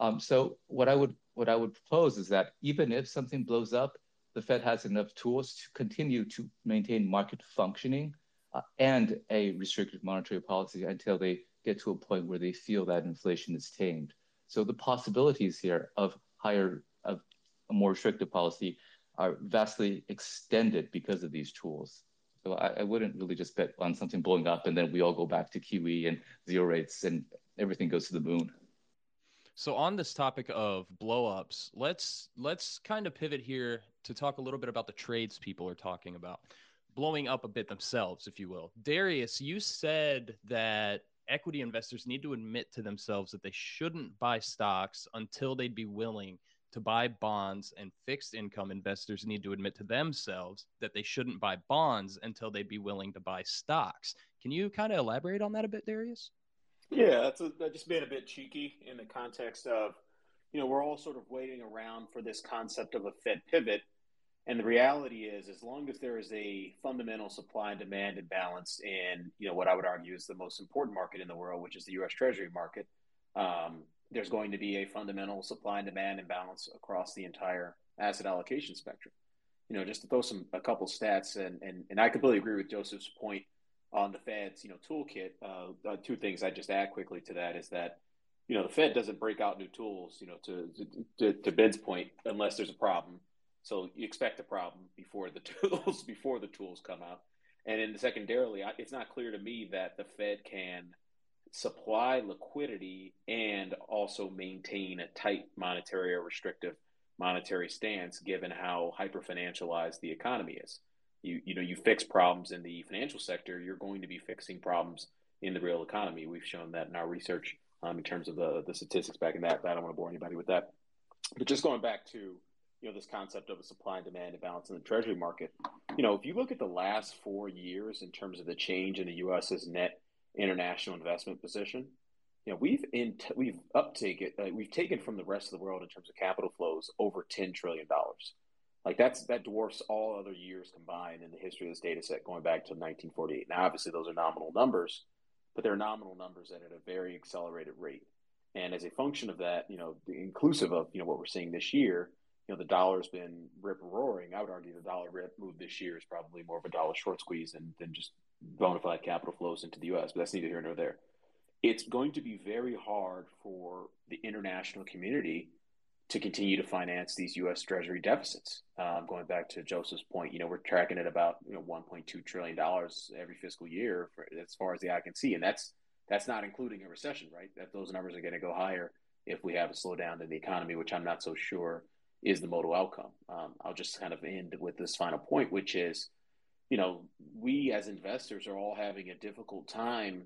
Um, so what I would what I would propose is that even if something blows up, the Fed has enough tools to continue to maintain market functioning uh, and a restrictive monetary policy until they get to a point where they feel that inflation is tamed. So the possibilities here of higher of a more restrictive policy are vastly extended because of these tools. So I, I, wouldn't really just bet on something blowing up and then we all go back to QE and zero rates and everything goes to the moon. So on this topic of blowups, let's let's kind of pivot here to talk a little bit about the trades people are talking about, blowing up a bit themselves, if you will. Darius, you said that equity investors need to admit to themselves that they shouldn't buy stocks until they'd be willing to buy bonds, and fixed income investors need to admit to themselves that they shouldn't buy bonds until they'd be willing to buy stocks. Can you kind of elaborate on that a bit, Darius? Yeah, that's, a, just being a bit cheeky in the context of, you know, we're all sort of waiting around for this concept of a Fed pivot. And the reality is, as long as there is a fundamental supply and demand imbalance in, you know, what I would argue is the most important market in the world, which is the U.S. Treasury market, um, there's going to be a fundamental supply and demand imbalance across the entire asset allocation spectrum. You know, just to throw some a couple stats, and and, and I completely agree with Joseph's point on the Fed's you know toolkit. Uh, uh, two things I just add quickly to that is that you know the Fed doesn't break out new tools. You know, to to, to Ben's point, unless there's a problem. So you expect a problem before the <laughs> tools before the tools come out. And then secondarily, it's not clear to me that the Fed can supply liquidity and also maintain a tight monetary or restrictive monetary stance given how hyper financialized the economy is. You, you know, you fix problems in the financial sector, you're going to be fixing problems in the real economy. We've shown that in our research um, in terms of the, the statistics back in that. I don't want to bore anybody with that. But just going back to you know this concept of a supply and demand imbalance in the treasury market you know if you look at the last four years in terms of the change in the us's net international investment position. You know, we've in we've uptaken uh, we've taken from the rest of the world in terms of capital flows over ten trillion dollars. Like that's that dwarfs all other years combined in the history of this data set going back to 1948. Now, obviously, those are nominal numbers, but they're nominal numbers at a very accelerated rate. And as a function of that, you know, inclusive of you know what we're seeing this year, you know, the dollar's been rip roaring. I would argue the dollar rip move this year is probably more of a dollar short squeeze than, than just bona fide capital flows into the U.S., but that's neither here nor there. It's going to be very hard for the international community to continue to finance these U.S. Treasury deficits. Um, going back to Joseph's point, you know, we're tracking at about you know 1.2 trillion dollars every fiscal year, for, as far as the eye can see, and that's that's not including a recession, right? That those numbers are going to go higher if we have a slowdown in the economy, which I'm not so sure is the modal outcome. Um, I'll just kind of end with this final point, which is, you know, we as investors are all having a difficult time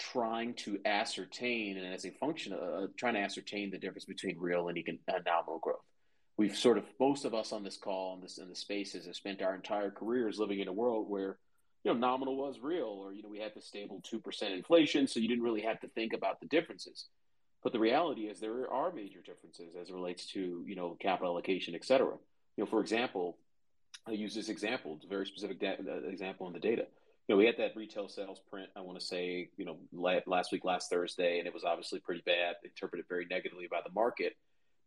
trying to ascertain, and as a function of uh, trying to ascertain the difference between real and, econ- nominal growth. We've sort of most of us on this call and this in the spaces have spent our entire careers living in a world where you know nominal was real, or you know we had the stable two percent inflation, so you didn't really have to think about the differences. But the reality is there are major differences as it relates to you know capital allocation, et cetera. You know, for example, I use this example. It's a very specific da- uh, example in the data. You know, we had that retail sales print. I want to say, you know, last week, last Thursday, and it was obviously pretty bad, interpreted very negatively by the market.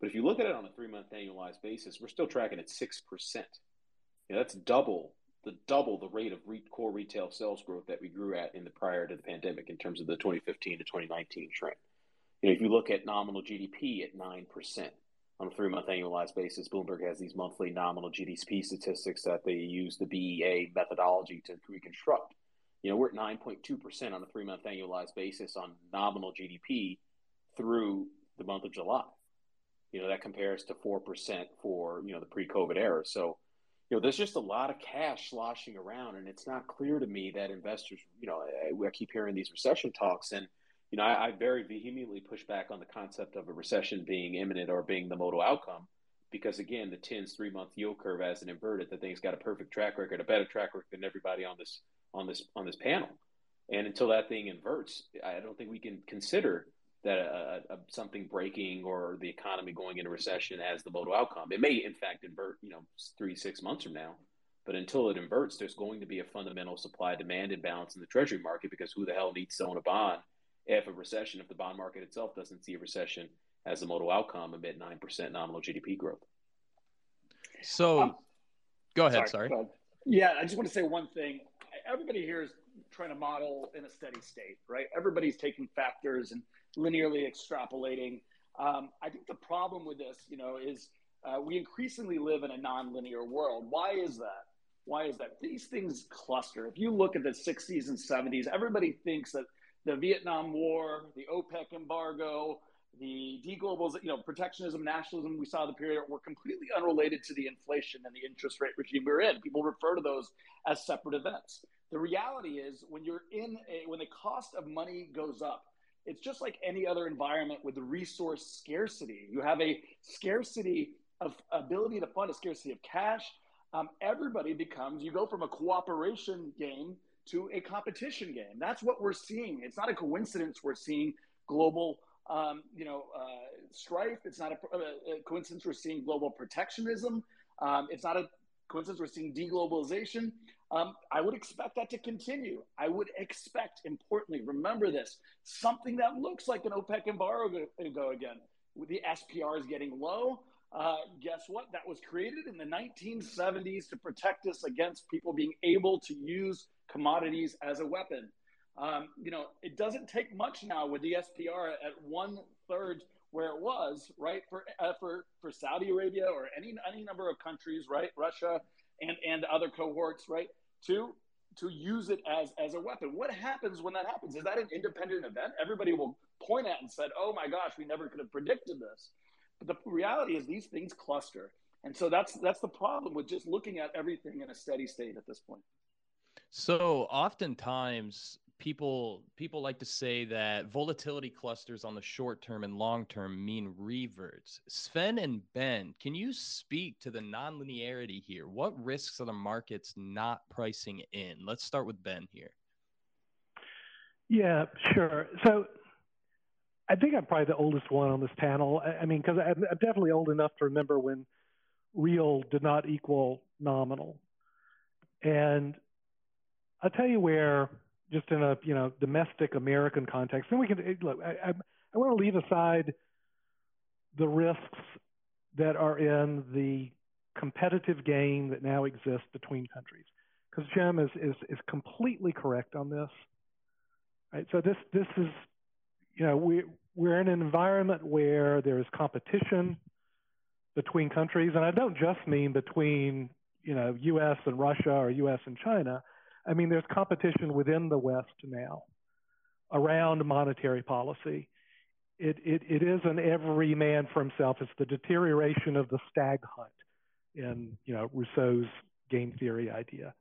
But if you look at it on a three-month annualized basis, we're still tracking at six percent. You know, that's double the double the rate of re- core retail sales growth that we grew at in the prior to the pandemic in terms of the 2015 to 2019 trend. You know, if you look at nominal GDP at 9% on a three month annualized basis, Bloomberg has these monthly nominal GDP statistics that they use the BEA methodology to reconstruct. You know, we're at 9.2% on a three month annualized basis on nominal GDP through the month of July. You know, that compares to 4% for, you know, the pre COVID era. So, you know, there's just a lot of cash sloshing around, and it's not clear to me that investors, you know, I, I keep hearing these recession talks, and you know, I, I, very vehemently push back on the concept of a recession being imminent or being the modal outcome, because again, the TINS three month yield curve has an inverted. The thing's got a perfect track record, a better track record than everybody on this on this on this panel. And until that thing inverts, I don't think we can consider that a, a, something breaking or the economy going into recession as the modal outcome. It may, in fact, invert, you know, three six months from now. But until it inverts, there's going to be a fundamental supply demand imbalance in the treasury market because who the hell needs to own a bond if a recession, if the bond market itself doesn't see a recession as a modal outcome amid 9% nominal GDP growth. So um, go ahead. Sorry. sorry. Go ahead. Yeah, I just want to say one thing. Everybody here is trying to model in a steady state, right? Everybody's taking factors and linearly extrapolating. Um, I think the problem with this, you know, is uh, we increasingly live in a nonlinear world. Why is that? Why is that? These things cluster. If you look at the 60s and 70s, everybody thinks that the Vietnam War, the OPEC embargo, the deglobalization, you know, protectionism, nationalism we saw the period were completely unrelated to the inflation and the interest rate regime we are in. People refer to those as separate events. The reality is when you're in a, when the cost of money goes up, it's just like any other environment with resource scarcity. You have a scarcity of ability to fund, a scarcity of cash. Um, everybody becomes, you go from a cooperation game to a competition game. That's what we're seeing. It's not a coincidence we're seeing global, um, you know, uh, strife. It's not a, a, coincidence we're seeing global protectionism. Um, it's not a coincidence we're seeing deglobalization. Um, I would expect that to continue. I would expect, importantly, remember this, something that looks like an OPEC embargo go again. The SPR is getting low. Uh, guess what? That was created in the 1970s to protect us against people being able to use commodities as a weapon. Um, you know, it doesn't take much now with the SPR at one third where it was, right? For uh, for for Saudi Arabia or any any number of countries, right? Russia and and other cohorts, right? To to use it as as a weapon. What happens when that happens? Is that an independent event? Everybody will point at and said, "Oh my gosh, we never could have predicted this." But the reality is these things cluster. And so that's that's the problem with just looking at everything in a steady state at this point. So oftentimes people people like to say that volatility clusters on the short term and long term mean reverts. Sven and Ben, can you speak to the nonlinearity here? What risks are the markets not pricing in? Let's start with Ben here. Yeah, sure. So I think I'm probably the oldest one on this panel. I mean, because I'm definitely old enough to remember when real did not equal nominal. And I'll tell you where, just in a you know domestic American context, then we can look. I, I, I want to leave aside the risks that are in the competitive game that now exists between countries, because Cem is, is is completely correct on this. Right. So this this is, you know, we we're in an environment where there is competition between countries, and I don't just mean between you know U.S. and Russia or U.S. and China. I mean, there's competition within the West now around monetary policy. it, it, it is an every man for himself. It's the deterioration of the stag hunt in you know Rousseau's game theory idea.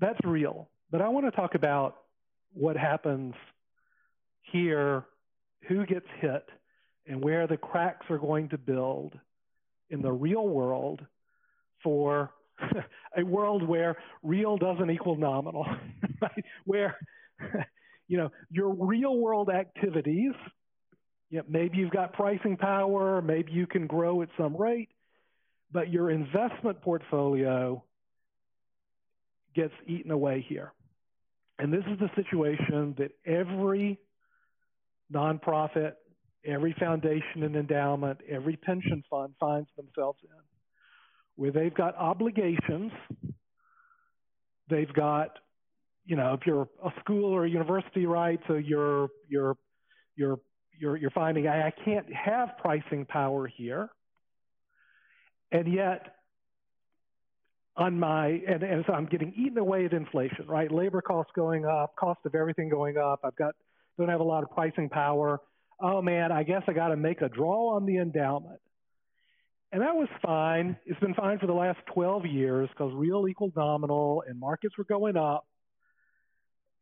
That's real. But I want to talk about what happens here, who gets hit, and where the cracks are going to build in the real world for <laughs> a world where real doesn't equal nominal, <laughs> right? Where <laughs> you know your real world activities, you know, maybe you've got pricing power, maybe you can grow at some rate, but your investment portfolio gets eaten away here. And this is the situation that every nonprofit, every foundation and endowment, every pension fund finds themselves in, where they've got obligations. They've got, you know, if you're a school or a university, right? So you're you're you're you're you're finding I, I can't have pricing power here, and yet on my and, and so I'm getting eaten away at inflation, right? Labor costs going up, cost of everything going up. I've got don't have a lot of pricing power. Oh man, I guess I got to make a draw on the endowment. And that was fine. It's been fine for the last 12 years because real equal nominal and markets were going up.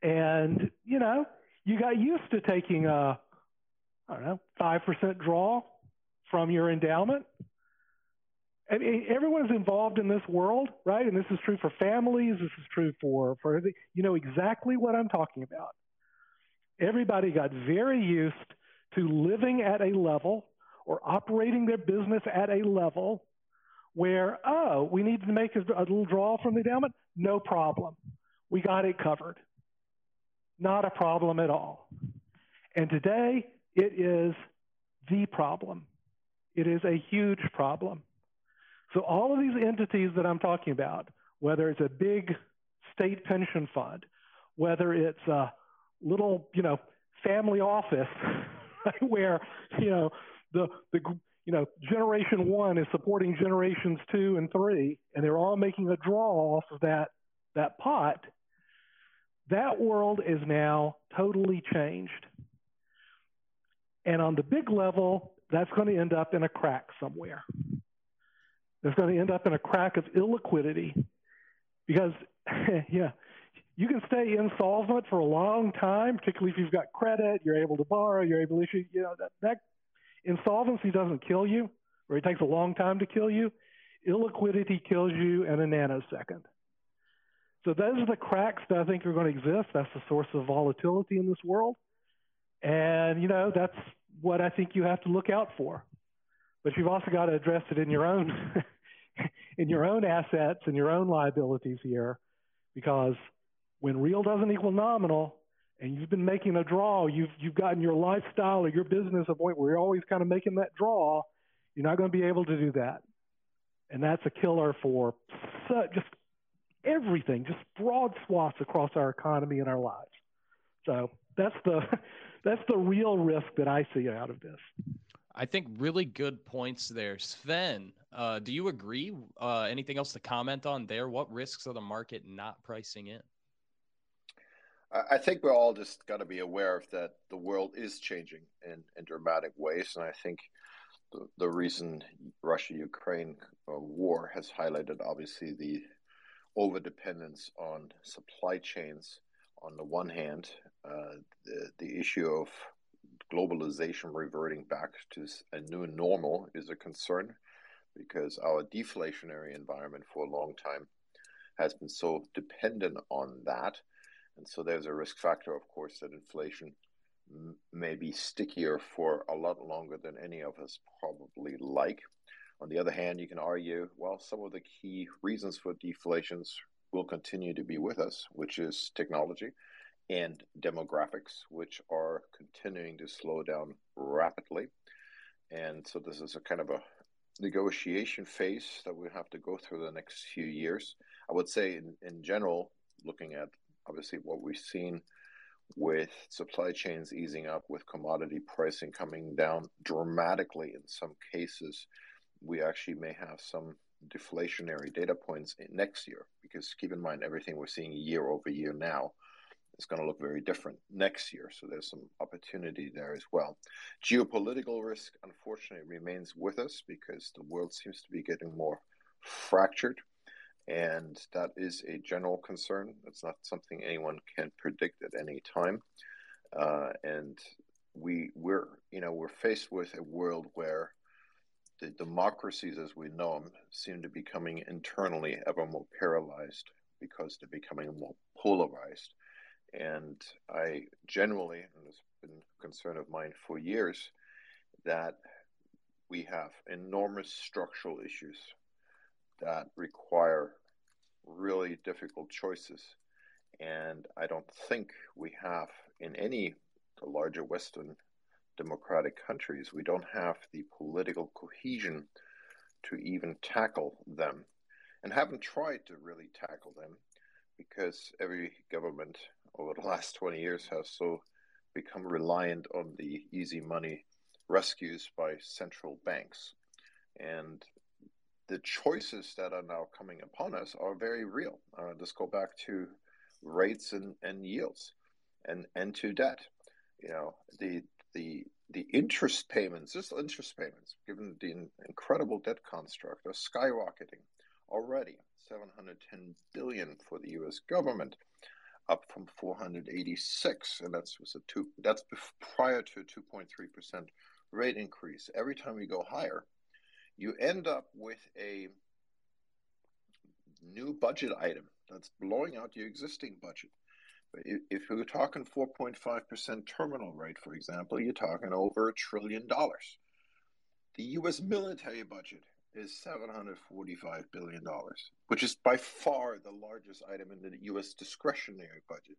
And, you know, you got used to taking a, I don't know, 5% draw from your endowment mean, everyone's involved in this world, right? And this is true for families. This is true for for you know exactly what I'm talking about. Everybody got very used to living at a level or operating their business at a level where oh, we need to make a, a little draw from the endowment. No problem, we got it covered. Not a problem at all. And today it is the problem. It is a huge problem so all of these entities that I'm talking about, whether it's a big state pension fund, whether it's a little, you know, family office <laughs> where, you know, the the you know, generation one is supporting generations two and three, and they're all making a draw off of that that pot. That world is now totally changed. And on the big level, that's going to end up in a crack somewhere. It's going to end up in a crack of illiquidity because, <laughs> yeah, you can stay insolvent for a long time, particularly if you've got credit, you're able to borrow, you're able to issue. You know that, that insolvency doesn't kill you, or it takes a long time to kill you. Illiquidity kills you in a nanosecond. So those are the cracks that I think are going to exist. That's the source of volatility in this world, and you know that's what I think you have to look out for. But you've also got to address it in your own <laughs> in your own assets and your own liabilities here, because when real doesn't equal nominal, and you've been making a draw, you've you've gotten your lifestyle or your business a point where you're always kind of making that draw, you're not going to be able to do that, and that's a killer for just everything, just broad swaths across our economy and our lives. So that's the <laughs> that's the real risk that I see out of this. I think really good points there. Sven, uh, do you agree? Uh, anything else to comment on there? What risks are the market not pricing in? I think we're all just got to be aware of that the world is changing in, in dramatic ways. And I think the, the recent Russia Ukraine uh, war has highlighted obviously the over dependence on supply chains on the one hand, uh, the, the issue of globalization reverting back to a new normal is a concern because our deflationary environment for a long time has been so dependent on that. And so there's a risk factor, of course, that inflation may be stickier for a lot longer than any of us probably like. On the other hand, you can argue, well, some of the key reasons for deflations will continue to be with us, which is technology and demographics, which are continuing to slow down rapidly. And so this is a kind of a negotiation phase that we have to go through the next few years. I would say, in, in general, looking at obviously what we've seen with supply chains easing up, with commodity pricing coming down dramatically in some cases, we actually may have some deflationary data points next year because keep in mind everything we're seeing year over year now is going to look very different next year. So there's some opportunity there as well. Geopolitical risk, unfortunately, remains with us because the world seems to be getting more fractured. And that is a general concern. It's not something anyone can predict at any time. Uh, and we we're you know we're faced with a world where the democracies as we know them seem to be becoming internally ever more paralyzed because they're becoming more polarized. And I generally, and it's been a concern of mine for years, that we have enormous structural issues that require really difficult choices. And I don't think we have in any the larger Western democratic countries, we don't have the political cohesion to even tackle them and haven't tried to really tackle them because every government over the last 20 years has so become reliant on the easy money rescues by central banks. And the choices that are now coming upon us are very real. Uh, let's go back to rates and, and yields and, and to debt. You know, the, the, the interest payments, just interest payments, given the incredible debt construct, are skyrocketing already. 710 billion for the U.S. government, up from 486, and that's was a two. That's prior to a 2.3 percent rate increase. Every time we go higher, you end up with a new budget item that's blowing out your existing budget. If you're talking 4.5% terminal rate, for example, you're talking over a trillion dollars. The U.S. military budget is $745 billion, which is by far the largest item in the U.S. discretionary budget.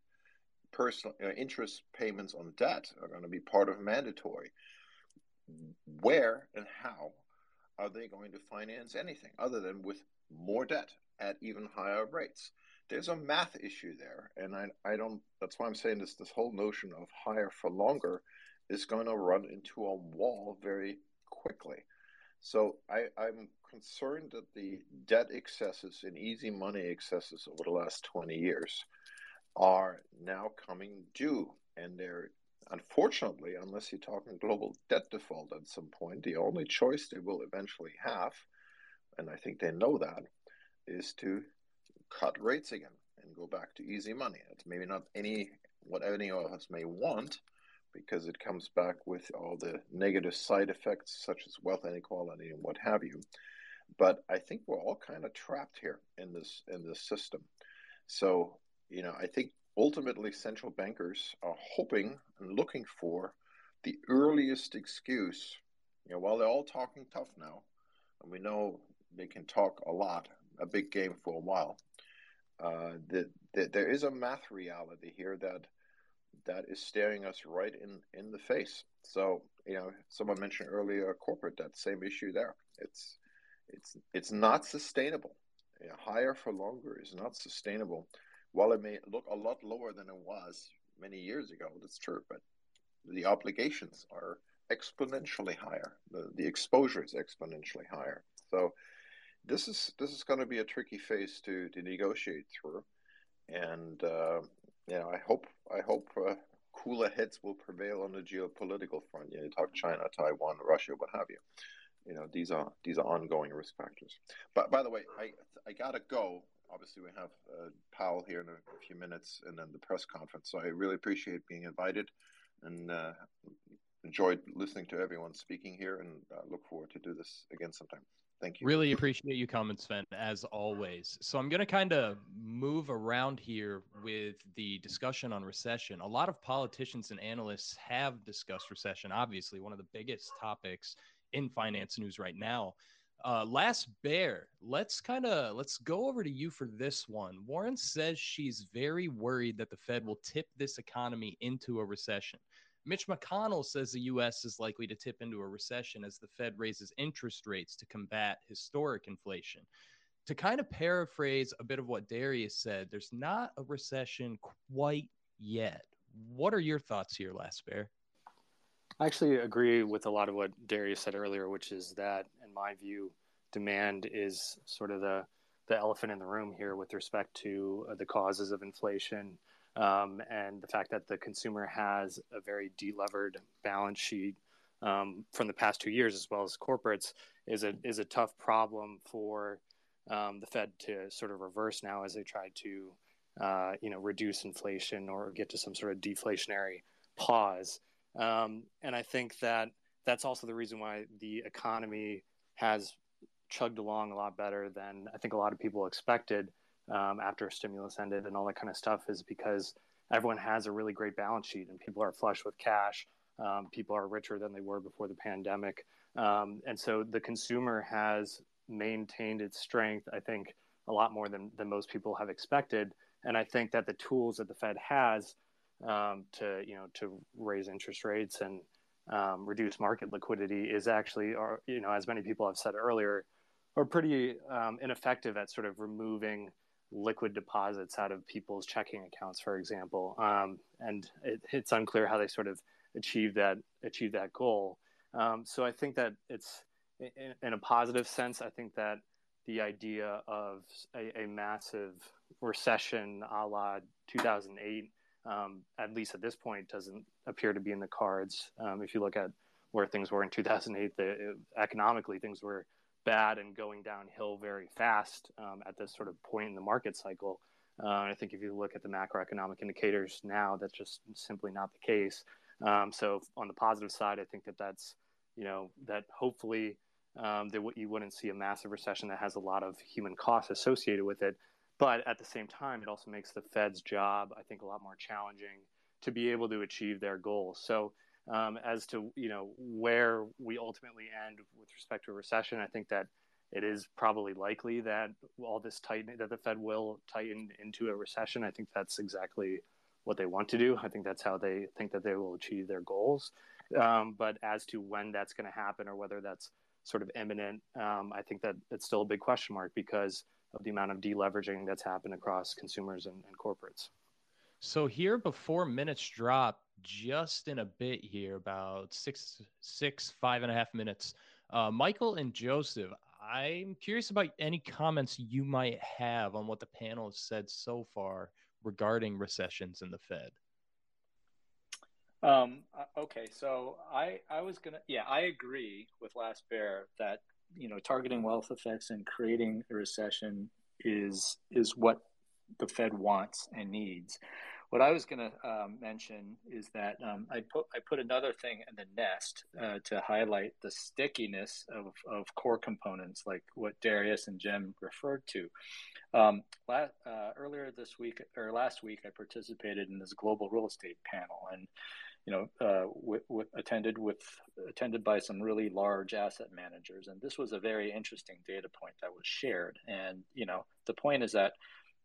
Personal uh, interest payments on debt are going to be part of mandatory. Where and how are they going to finance anything other than with more debt at even higher rates? There's a math issue there, and I, I don't. That's why I'm saying this. This whole notion of higher for longer is going to run into a wall very quickly. So I, I'm concerned that the debt excesses and easy money excesses over the last 20 years are now coming due. And they're, unfortunately, unless you're talking global debt default at some point, the only choice they will eventually have, and I think they know that, is to cut rates again and go back to easy money. It's maybe not any what any of us may want, because it comes back with all the negative side effects such as wealth inequality and what have you. But I think we're all kind of trapped here in this in this system. So, you know, I think ultimately central bankers are hoping and looking for the earliest excuse. You know, while they're all talking tough now, and we know they can talk a lot, a big game for a while, uh, that there is a math reality here that that is staring us right in in the face. So you know, someone mentioned earlier corporate that same issue there. It's it's it's not sustainable. You know, higher for longer is not sustainable. While it may look a lot lower than it was many years ago, that's true, but the obligations are exponentially higher. The the exposure is exponentially higher. So this is this is going to be a tricky phase to to negotiate through, and uh, you know, I hope I hope uh, cooler heads will prevail on the geopolitical front. You know, talk China, Taiwan, Russia, what have you. You know, these are these are ongoing risk factors. But by the way, I I gotta go. Obviously, we have uh, Powell here in a, few minutes, and then the press conference. So I really appreciate being invited, and uh, enjoyed listening to everyone speaking here, and uh, look forward to do this again sometime. Thank you. Really appreciate you coming, Sven, as always. So I'm going to kind of move around here with the discussion on recession. A lot of politicians and analysts have discussed recession, obviously, one of the biggest topics in finance news right now. Uh, last bear, let's kind of let's go over to you for this one. Warren says she's very worried that the Fed will tip this economy into a recession. Mitch McConnell says the U.S. is likely to tip into a recession as the Fed raises interest rates to combat historic inflation. To kind of paraphrase a bit of what Darius said, there's not a recession quite yet. What are your thoughts here, Last Bear? I actually agree with a lot of what Darius said earlier, which is that, in my view, demand is sort of the the elephant in the room here with respect to uh, the causes of inflation um, and the fact that the consumer has a very delevered balance sheet um, from the past two years, as well as corporates, is a is a tough problem for um, the Fed to sort of reverse now as they try to uh, you know reduce inflation or get to some sort of deflationary pause. Um, and I think that that's also the reason why the economy has chugged along a lot better than I think a lot of people expected um, after stimulus ended and all that kind of stuff is because everyone has a really great balance sheet and people are flush with cash. Um, people are richer than they were before the pandemic. Um, and so the consumer has maintained its strength, I think, a lot more than, than most people have expected. And I think that the tools that the Fed has um, to, you know, to raise interest rates and um, reduce market liquidity is actually, or, you know, as many people have said earlier, are pretty um, ineffective at sort of removing liquid deposits out of people's checking accounts, for example. Um, and it, it's unclear how they sort of achieve that achieve that goal. Um, so I think that it's in, in, a positive sense. I think that the idea of a, a massive recession a la 2008, um, at least at this point, doesn't appear to be in the cards. Um, if you look at where things were in 2008, the, economically things were bad and going downhill very fast um, at this sort of point in the market cycle. Uh, I think if you look at the macroeconomic indicators now, that's just simply not the case. Um, so on the positive side, I think that that's you know that hopefully um, that you wouldn't see a massive recession that has a lot of human costs associated with it. But at the same time, it also makes the Fed's job, I think, a lot more challenging to be able to achieve their goals. So um, as to you know where we ultimately end with respect to a recession, I think that it is probably likely that all this tightening that the Fed will tighten into a recession. I think that's exactly what they want to do. I think that's how they think that they will achieve their goals. Um, but as to when that's going to happen or whether that's sort of imminent, um, I think that it's still a big question mark because of the amount of deleveraging that's happened across consumers and, and corporates. So here before minutes drop, just in a bit here, about six, six, five and a half minutes. Uh, Michael and Joseph, I'm curious about any comments you might have on what the panel has said so far regarding recessions in the Fed. Um, uh, okay, so I I was gonna yeah I agree with Last Bear that you know targeting wealth effects and creating a recession is is what the Fed wants and needs. What I was going to um, mention is that um, I put I put another thing in the nest uh, to highlight the stickiness of, of core components, like what Darius and Cem referred to. Um, last, uh, earlier this week or last week, I participated in this global real estate panel, and you know, uh, w- w- attended with attended by some really large asset managers, and this was a very interesting data point that was shared. And you know, the point is that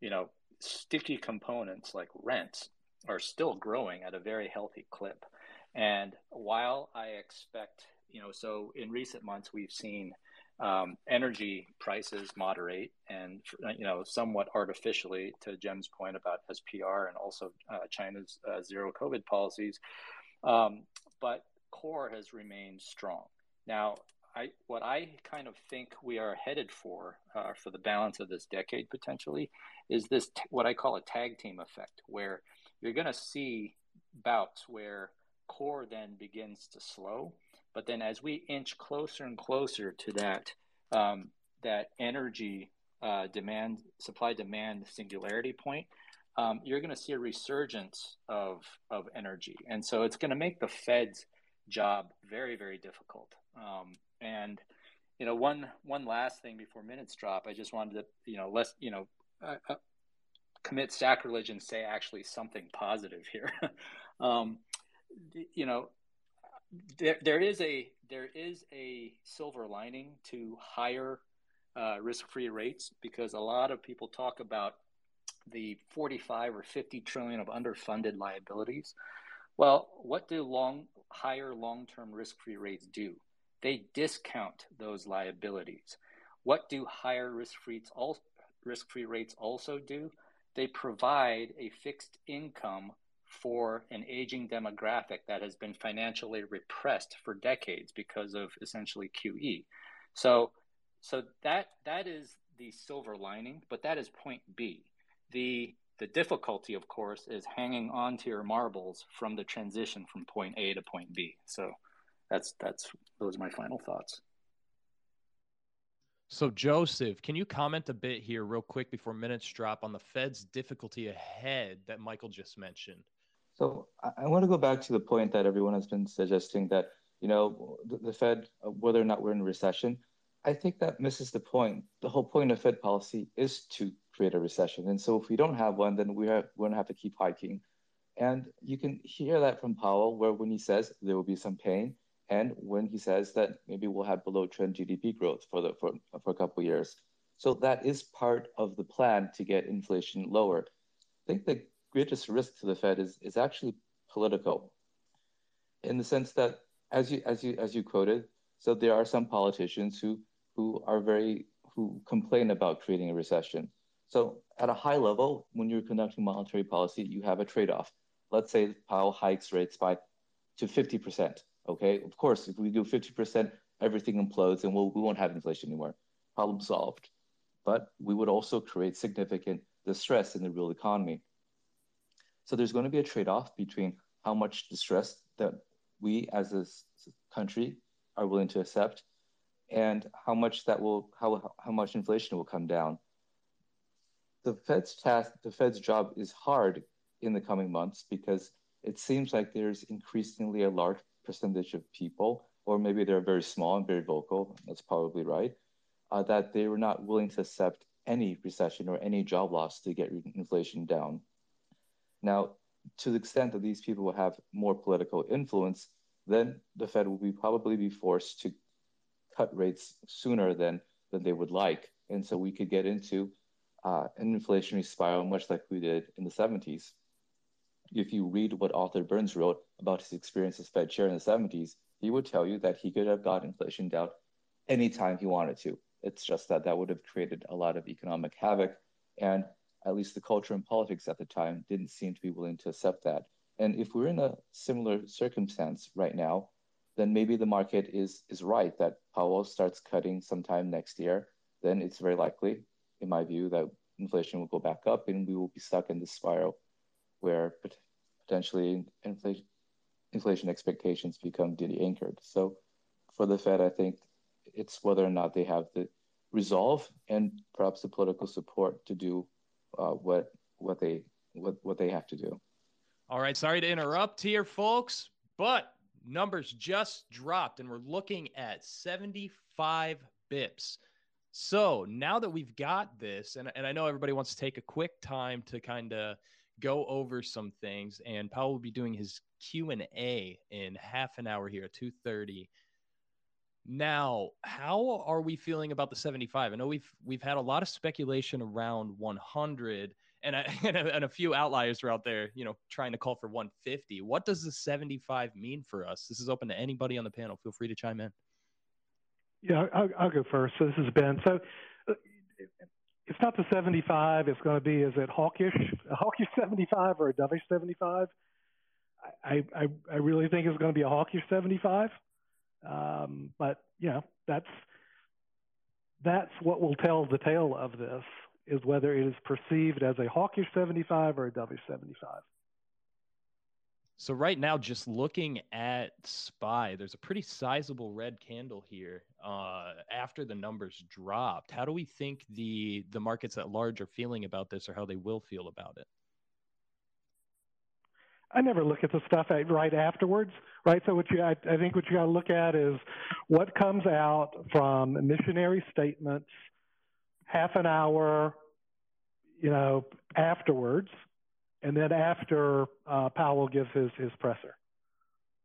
you know sticky components like rents are still growing at a very healthy clip. And while I expect, you know, so in recent months we've seen um, energy prices moderate and, you know, somewhat artificially, to Cem's point about SPR and also uh, China's uh, zero COVID policies. Um, but core has remained strong. Now, I, what I kind of think we are headed for uh, for the balance of this decade potentially is this t- what I call a tag team effect, where you're going to see bouts where core then begins to slow, but then as we inch closer and closer to that um, that energy uh, demand supply demand singularity point, um, you're going to see a resurgence of of energy, and so it's going to make the Fed's job very very difficult. Um, and you know, one one last thing before minutes drop, I just wanted to you know less you know uh, uh, commit sacrilege and say actually something positive here. <laughs> um, you know, there there is a there is a silver lining to higher uh, risk-free rates because a lot of people talk about the 45 or 50 trillion of underfunded liabilities. Well, what do long higher long-term risk-free rates do? they discount those liabilities. What do higher risk-free risk-free rates also do? They provide a fixed income for an aging demographic that has been financially repressed for decades because of essentially QE. So, so that that is the silver lining, but that is point B. The The difficulty, of course, is hanging on to your marbles from the transition from point A to point B. So that's that's those are my final thoughts. So, Joseph, can you comment a bit here, real quick, before minutes drop, on the Fed's difficulty ahead that Michael just mentioned? So, I, want to go back to the point that everyone has been suggesting that, you know, the, Fed, uh, whether or not we're in recession, I think that misses the point. The whole point of Fed policy is to create a recession. And so, if we don't have one, then we are, we're going to have to keep hiking. And you can hear that from Powell, where when he says there will be some pain, and when he says that maybe we'll have below trend GDP growth for the for, for a couple years. So that is part of the plan to get inflation lower. I think the greatest risk to the Fed is is actually political, in the sense that as you as you as you quoted, so there are some politicians who who are very who complain about creating a recession. So at a high level, when you're conducting monetary policy, you have a trade-off. Let's say Powell hikes rates by to 50 percent Okay, of course, if we do 50%, everything implodes and we'll, we won't have inflation anymore. Problem solved. But we would also create significant distress in the real economy. So there's going to be a trade off between how much distress that we as a country are willing to accept and how much that will how, how much inflation will come down the fed's task the fed's job is hard in the coming months because it seems like there's increasingly a large percentage of people, or maybe they're very small and very vocal, that's probably right, uh, that they were not willing to accept any recession or any job loss to get inflation down. Now, to the extent that these people will have more political influence, then the Fed will be probably be forced to cut rates sooner than, than they would like. And so we could get into uh, an inflationary spiral, much like we did in the 70s if you read what Arthur Burns wrote about his experience as Fed chair in the 70s, he would tell you that he could have got inflation down anytime he wanted to. It's just that that would have created a lot of economic havoc. And at least the culture and politics at the time didn't seem to be willing to accept that. And if we're in a similar circumstance right now, then maybe the market is, is right that Powell starts cutting sometime next year. Then it's very likely, in my view, that inflation will go back up and we will be stuck in this spiral where potentially inflation inflation expectations become de-anchored. So for the Fed, I think it's whether or not they have the resolve and perhaps the political support to do uh, what what they what what they have to do. All right, sorry to interrupt here, folks, but numbers just dropped, and we're looking at 75 bips. So now that we've got this, and, and I know everybody wants to take a quick time to kind of go over some things and Powell will be doing his Q&A in half an hour here at 2:30. Now, how are we feeling about the 75? I know we've we've had a lot of speculation around 100 and a, <laughs> and a, and a few outliers are out there, you know, trying to call for 150. What does the 75 mean for us? This is open to anybody on the panel. Feel free to chime in. Yeah, I'll, I'll go first. So this is Ben. So uh, it's not the 75. It's going to be, is it hawkish, a hawkish 75 or a dovish 75? I, I, I really think it's going to be a hawkish 75. Um, but, you know, that's, that's what will tell the tale of this is whether it is perceived as a hawkish 75 or a dovish 75. So right now, just looking at SPY, there's a pretty sizable red candle here uh, after the numbers dropped. How do we think the the markets at large are feeling about this, or how they will feel about it? I never look at the stuff right afterwards, right? So what you, I, I think what you got to look at is what comes out from missionary statements, half an hour, you know, afterwards and then after uh, Powell gives his his presser,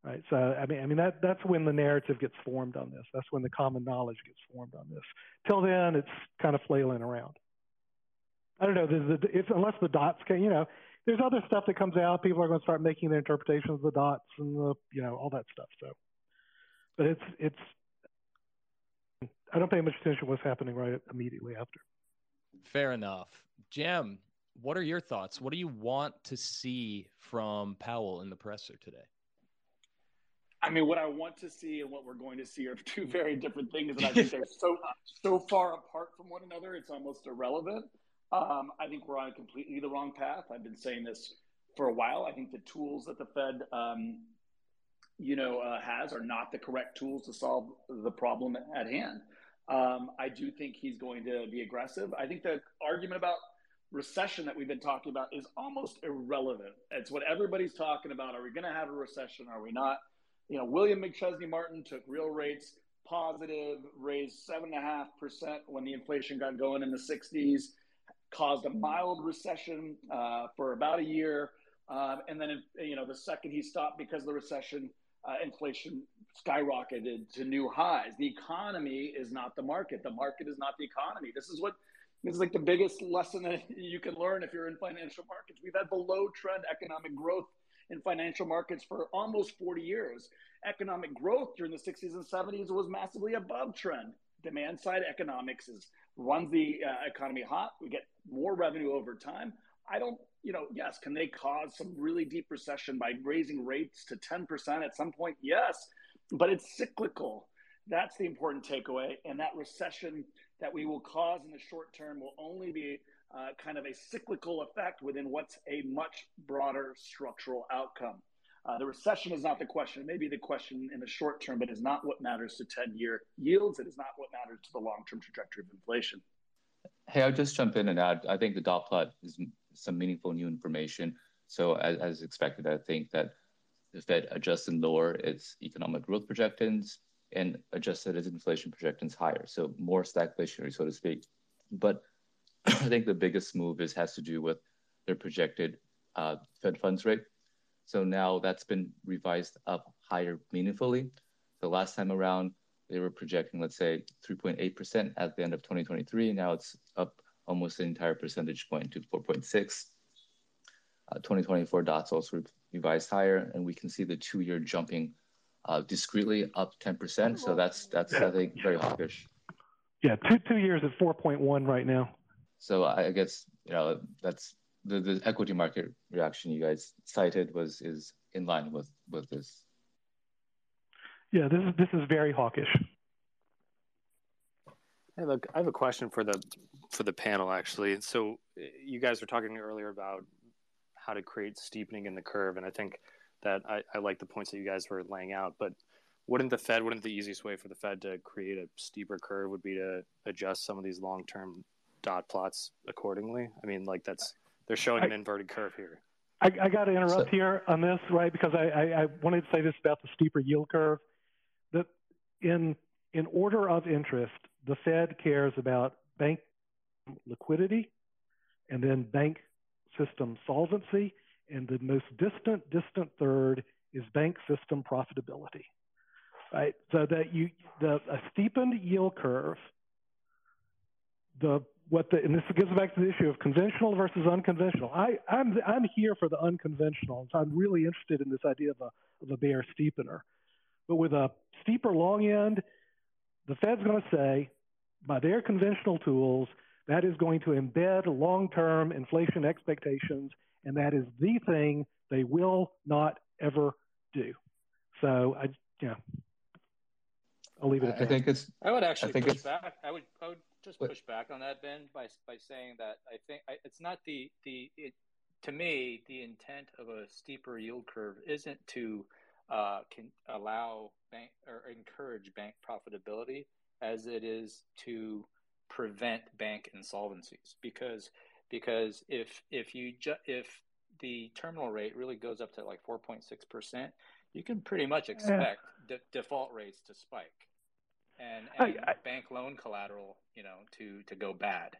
right? So I mean, I mean that that's when the narrative gets formed on this. That's when the common knowledge gets formed on this. Till then, it's kind of flailing around. I don't know. The, the, if, unless the dots can, you know, there's other stuff that comes out. People are going to start making their interpretations of the dots and the, you know, all that stuff. So, but it's it's. I don't pay much attention to what's happening right immediately after. Fair enough, Cem what are your thoughts? What do you want to see from Powell in the presser today? I mean, what I want to see and what we're going to see are two very different things, and I think they're so so far apart from one another, it's almost irrelevant. Um, I think we're on completely the wrong path. I've been saying this for a while. I think the tools that the Fed, um, you know, uh, has are not the correct tools to solve the problem at hand. Um, I do think he's going to be aggressive. I think the argument about recession that we've been talking about is almost irrelevant. It's what everybody's talking about. Are we going to have a recession? Are we not? You know, William McChesney Martin took real rates positive, raised seven and a half percent when the inflation got going in the 60s, caused a mild recession uh, for about a year, um, and then you know the second he stopped because of the recession, uh, inflation skyrocketed to new highs. The economy is not the market. The market is not the economy. This is what this is like the biggest lesson that <laughs> you can learn if you're in financial markets. We've had below trend economic growth in financial markets for almost 40 years. Economic growth during the 60s and 70s was massively above trend. Demand side economics is runs the uh, economy hot. We get more revenue over time. I don't, you know, yes, can they cause some really deep recession by raising rates to 10% at some point? Yes, but it's cyclical. That's the important takeaway. And that recession that we will cause in the short term will only be uh, kind of a cyclical effect within what's a much broader structural outcome. Uh, the recession is not the question. It may be the question in the short term, but is not what matters to 10 year yields. It is not what matters to the long term trajectory of inflation. Hey, I'll just jump in and add I think the dot plot is some meaningful new information. So, as, as expected, I think that the Fed adjusts adjusted lower its economic growth projections and adjusted its inflation projections higher. So more stagflationary, so to speak. But <clears throat> I think the biggest move is has to do with their projected uh, Fed funds rate. So now that's been revised up higher meaningfully. The last time around, they were projecting, let's say, 3.8% at the end of 2023. Now it's up almost an entire percentage point to 4.6. Uh, 2024 dots also revised higher, and we can see the two-year jumping uh, discreetly up 10%. So that's that's yeah. I think very hawkish. Yeah, two two years at 4.1 right now. So I guess you know that's the, the equity market reaction you guys cited was is in line with with this. Yeah, this is this is very hawkish. Hey, look, I have a question for the for the panel actually. So you guys were talking earlier about how to create steepening in the curve, and I think that I, I like the points that you guys were laying out. But wouldn't the Fed, wouldn't the easiest way for the Fed to create a steeper curve would be to adjust some of these long term dot plots accordingly? I mean, like that's they're showing I, an inverted curve here. I, I got to interrupt so, here on this, right? Because I, I, I wanted to say this about the steeper yield curve. That in in order of interest, the Fed cares about bank liquidity and then bank system solvency and the most distant, distant third is bank system profitability, right? So that you, the a steepened yield curve, the what the and this gets back to the issue of conventional versus unconventional. I I'm I'm here for the unconventional, so I'm really interested in this idea of a of a bear steepener. But with a steeper long end, the Fed's going to say, by their conventional tools, that is going to embed long-term inflation expectations and that is the thing they will not ever do. So I, yeah, I'll leave it at I that. think it's. I would actually I think push it's, back. I would, I would just push back on that, Ben, by by saying that I think I, it's not the the it, to me the intent of a steeper yield curve isn't to uh, can allow bank or encourage bank profitability as it is to prevent bank insolvencies because because if if you ju- if the terminal rate really goes up to like 4.6%, you can pretty much expect yeah. default rates to spike and, and I, I, bank loan collateral, you know, to to go bad.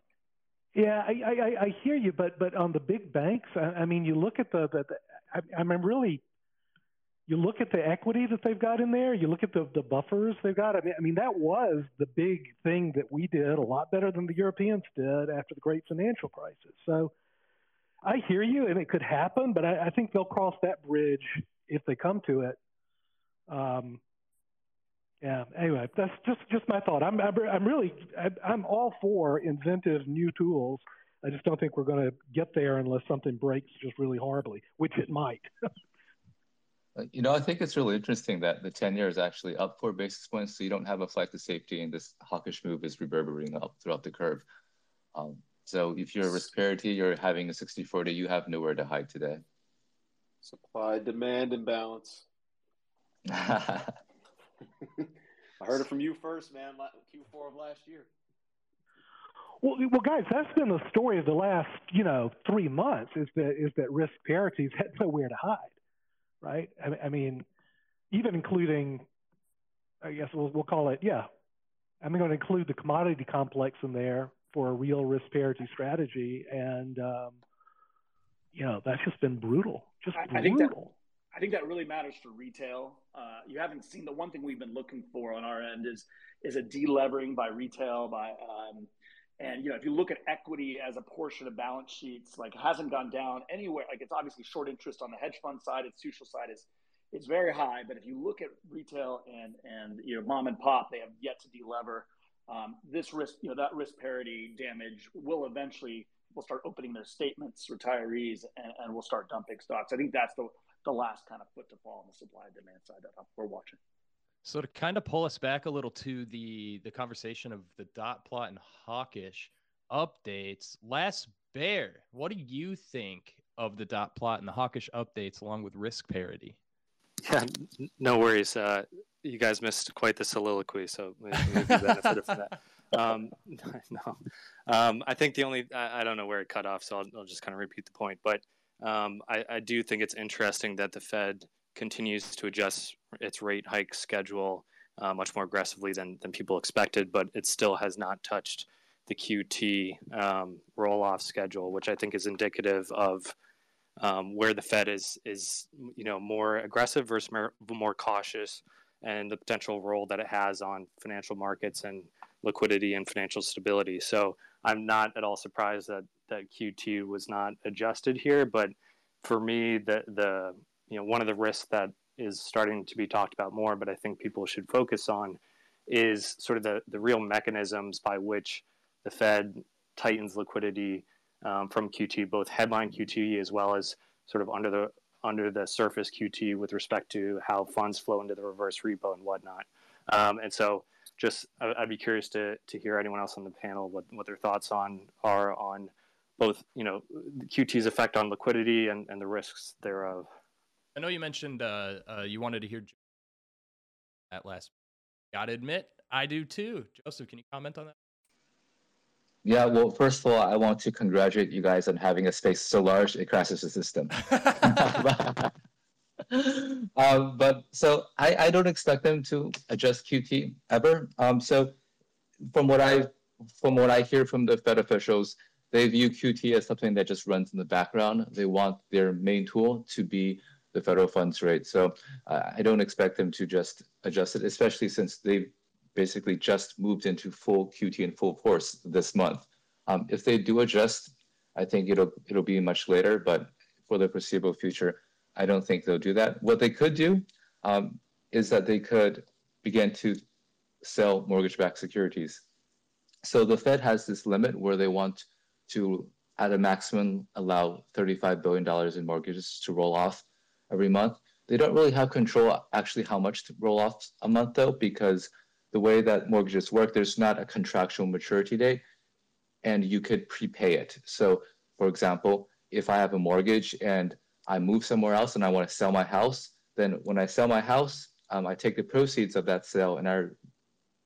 Yeah, I, I, I hear you, but but on the big banks, I, I mean, you look at the, the, the I, I'm really you look at the equity that they've got in there, you look at the, the buffers they've got. I mean, I mean, that was the big thing that we did a lot better than the Europeans did after the great financial crisis. So I hear you, and it could happen, but I, I think they'll cross that bridge if they come to it. Um, yeah. Anyway, that's just just my thought. I'm I'm really I'm all for inventive new tools. I just don't think we're going to get there unless something breaks just really horribly, which it might. <laughs> Uh, you know, I think it's really interesting that the 10 year is actually up four basis points. So you don't have a flight to safety, and this hawkish move is reverberating up throughout the curve. Um, So if you're a risk parity, you're having a 60-40, you have nowhere to hide today. Supply demand imbalance. <laughs> <laughs> I heard it from you first, man. Q4 of last year. Well, well, guys, that's been the story of the last, you know, three months. Is that is that risk parities had nowhere to hide, right? I, I mean, even including, I guess we'll we'll call it, yeah. I'm going to include the commodity complex in there for a real risk parity strategy, and um, you know that's just been brutal, just I, brutal. I think that I think that really matters for retail. Uh, you haven't seen the one thing we've been looking for on our end is is a delevering by retail by um, and you know, if you look at equity as a portion of balance sheets, like hasn't gone down anywhere. Like it's obviously short interest on the hedge fund side, its institutional side is is very high. But if you look at retail and and you know mom and pop, they have yet to delever. Um, this risk, you know, that risk parity damage will eventually will start opening their statements, retirees, and, and we'll start dumping stocks. I think that's the the last kind of foot to fall on the supply and demand side that we're watching. So to kind of pull us back a little to the the conversation of the dot plot and hawkish updates, last bear, what do you think of the dot plot and the hawkish updates along with risk parity? Yeah, no worries. Uh, you guys missed quite the soliloquy, so maybe, maybe benefited from that. <laughs> Um, <laughs> no, um, I think the only I, I, don't know where it cut off, so I'll, I'll just kind of repeat the point. But um, I, I do think it's interesting that the Fed continues to adjust its rate hike schedule uh, much more aggressively than, than people expected, but it still has not touched the QT um, roll off schedule, which I think is indicative of um, where the Fed is is you know more aggressive versus more, more cautious, and the potential role that it has on financial markets and liquidity and financial stability. So I'm not at all surprised that that QT was not adjusted here, but for me, the the you know one of the risks that is starting to be talked about more, but I think people should focus on is sort of the, the real mechanisms by which the Fed tightens liquidity um, from QT, both headline QT as well as sort of under the under the surface QT with respect to how funds flow into the reverse repo and whatnot. Um, and so, just I'd be curious to to hear anyone else on the panel what what their thoughts on are on both you know QT's effect on liquidity and, and the risks thereof. I know you mentioned uh, uh, you wanted to hear that last. Gotta admit, I do too. Joseph, can you comment on that? Yeah, well, first of all, I want to congratulate you guys on having a space so large it crashes the system. <laughs> <laughs> <laughs> um, but so I, I don't expect them to adjust QT ever. Um, so from what I from what I hear from the Fed officials, they view QT as something that just runs in the background. They want their main tool to be the federal funds rate. So uh, I don't expect them to just adjust it, especially since they've basically just moved into full QT and full force this month. Um, if they do adjust, I think it'll it'll be much later, but for the foreseeable future, I don't think they'll do that. What they could do um, is that they could begin to sell mortgage-backed securities. So the Fed has this limit where they want to, at a maximum, allow $35 billion in mortgages to roll off every month. They don't really have control actually how much to roll off a month though, because the way that mortgages work, there's not a contractual maturity date and you could prepay it. So for example, if I have a mortgage and I move somewhere else and I want to sell my house, then when I sell my house, um, I take the proceeds of that sale and I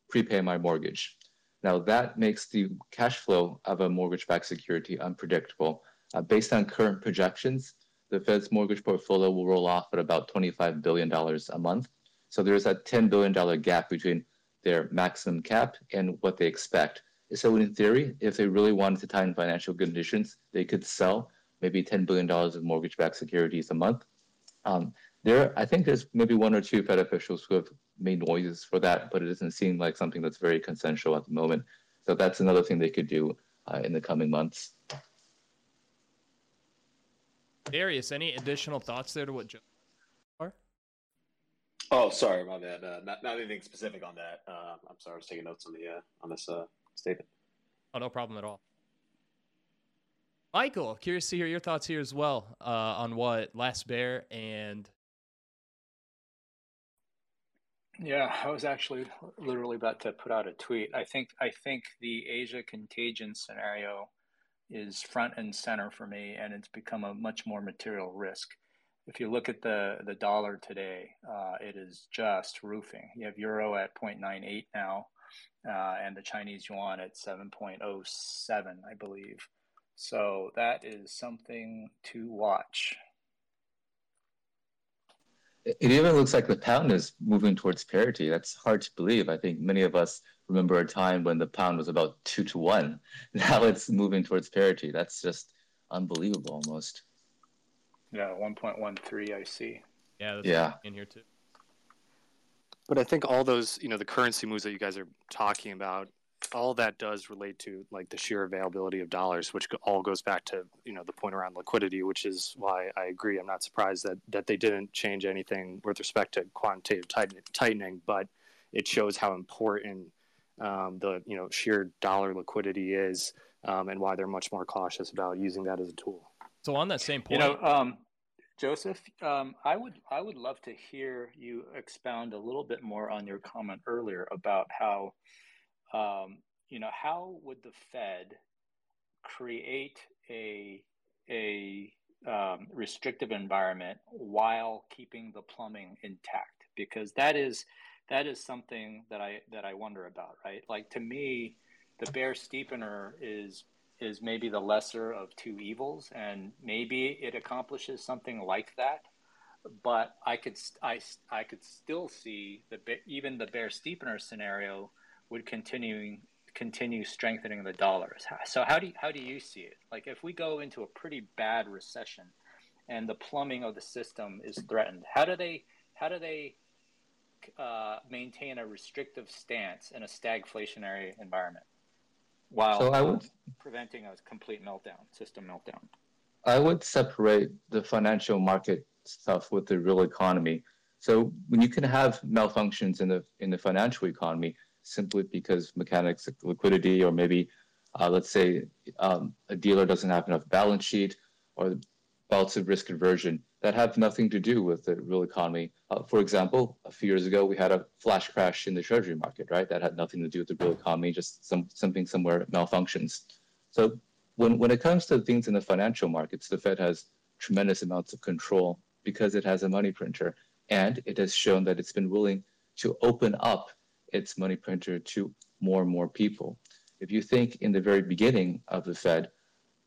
prepay my mortgage. Now that makes the cash flow of a mortgage-backed security unpredictable. Uh, based on current projections, the Fed's mortgage portfolio will roll off at about $25 billion a month. So there's a $10 billion gap between their maximum cap and what they expect. So in theory, if they really wanted to tighten financial conditions, they could sell maybe $10 billion of mortgage-backed securities a month. Um, there, I think there's maybe one or two Fed officials who have made noises for that, but it doesn't seem like something that's very consensual at the moment. So that's another thing they could do uh, in the coming months. Darius, any additional thoughts there to what Joe are? Oh, sorry, my bad. Uh, not, not anything specific on that. Uh, I'm sorry, I was taking notes on the uh, on this uh, statement. Oh, no problem at all. Michael, curious to hear your thoughts here as well uh, on what Last Bear and. Yeah, I was actually literally about to put out a tweet. I think I think the Asia contagion scenario is front and center for me, and it's become a much more material risk. If you look at the the dollar today, uh, it is just roofing. You have euro at 0.98 now, uh, and the Chinese yuan at 7.07, I believe. So that is something to watch. It even looks like the pound is moving towards parity. That's hard to believe. I think many of us remember a time when the pound was about two to one. <laughs> Now it's moving towards parity. That's just unbelievable almost. Yeah, 1.13, I see. Yeah, yeah. in here too. But I think all those, you know, the currency moves that you guys are talking about, all that does relate to like the sheer availability of dollars, which all goes back to you know the point around liquidity, which is why I agree. I'm not surprised that that they didn't change anything with respect to quantitative tightening, but it shows how important um, the you know sheer dollar liquidity is, um, and why they're much more cautious about using that as a tool. So on that same point, you know, um, Joseph, um, I would I would love to hear you expound a little bit more on your comment earlier about how, um, you know, how would the Fed create a a um, restrictive environment while keeping the plumbing intact? Because that is that is something that I that I wonder about, right? Like to me, the bear steepener is is maybe the lesser of two evils, and maybe it accomplishes something like that. But I could I, I could still see the even the bear steepener scenario would continuing continue strengthening the dollars. So how do you, how do you see it? Like if we go into a pretty bad recession, and the plumbing of the system is threatened, how do they how do they uh, maintain a restrictive stance in a stagflationary environment? while so I would, preventing a complete meltdown, system meltdown. I would separate the financial market stuff with the real economy. So when you can have malfunctions in the in the financial economy simply because mechanics of liquidity or maybe uh, let's say um, a dealer doesn't have enough balance sheet or bouts of risk aversion that have nothing to do with the real economy. Uh, for example, a few years ago, we had a flash crash in the treasury market, right? That had nothing to do with the real economy, just some, something somewhere malfunctions. So when, when it comes to things in the financial markets, the Fed has tremendous amounts of control because it has a money printer. And it has shown that it's been willing to open up its money printer to more and more people. If you think in the very beginning of the Fed,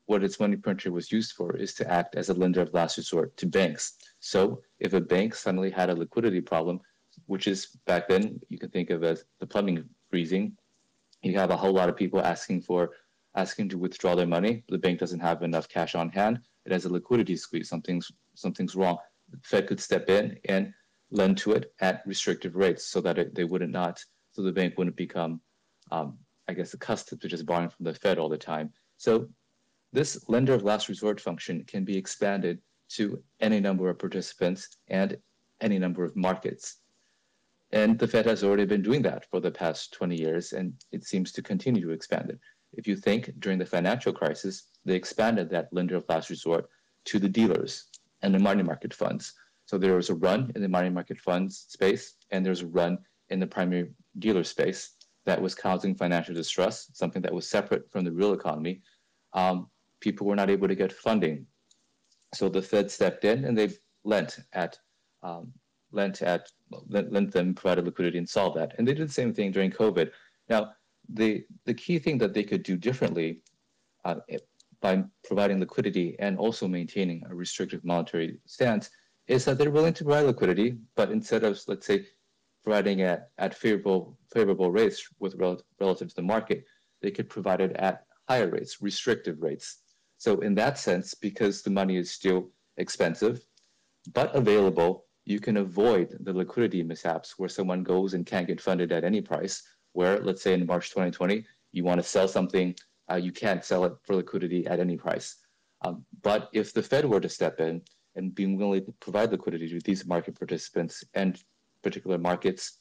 what its money printer was used for is to act as a lender of last resort to banks. So if a bank suddenly had a liquidity problem, which is back then you can think of as the plumbing freezing, you have a whole lot of people asking for asking to withdraw their money. The bank doesn't have enough cash on hand. It has a liquidity squeeze. Something's something's wrong. The Fed could step in and lend to it at restrictive rates so that it, they wouldn't not so the bank wouldn't become um, I guess accustomed to just borrowing from the Fed all the time. So this lender of last resort function can be expanded to any number of participants and any number of markets. And the Fed has already been doing that for the past 20 years, and it seems to continue to expand it. If you think during the financial crisis, they expanded that lender of last resort to the dealers and the money market funds. So there was a run in the money market funds space, and there's a run in the primary dealer space that was causing financial distress, something that was separate from the real economy. Um, people were not able to get funding. So the Fed stepped in and they lent at um, lent at lent, lent them provided liquidity and solved that. And they did the same thing during COVID. Now the the key thing that they could do differently uh, by providing liquidity and also maintaining a restrictive monetary stance is that they're willing to provide liquidity, but instead of let's say providing at, at favorable favorable rates with rel- relative to the market, they could provide it at higher rates, restrictive rates. So in that sense, because the money is still expensive, but available, you can avoid the liquidity mishaps where someone goes and can't get funded at any price. Where, let's say in March 2020, you want to sell something, uh, you can't sell it for liquidity at any price. Um, but if the Fed were to step in and being willing to provide liquidity to these market participants and particular markets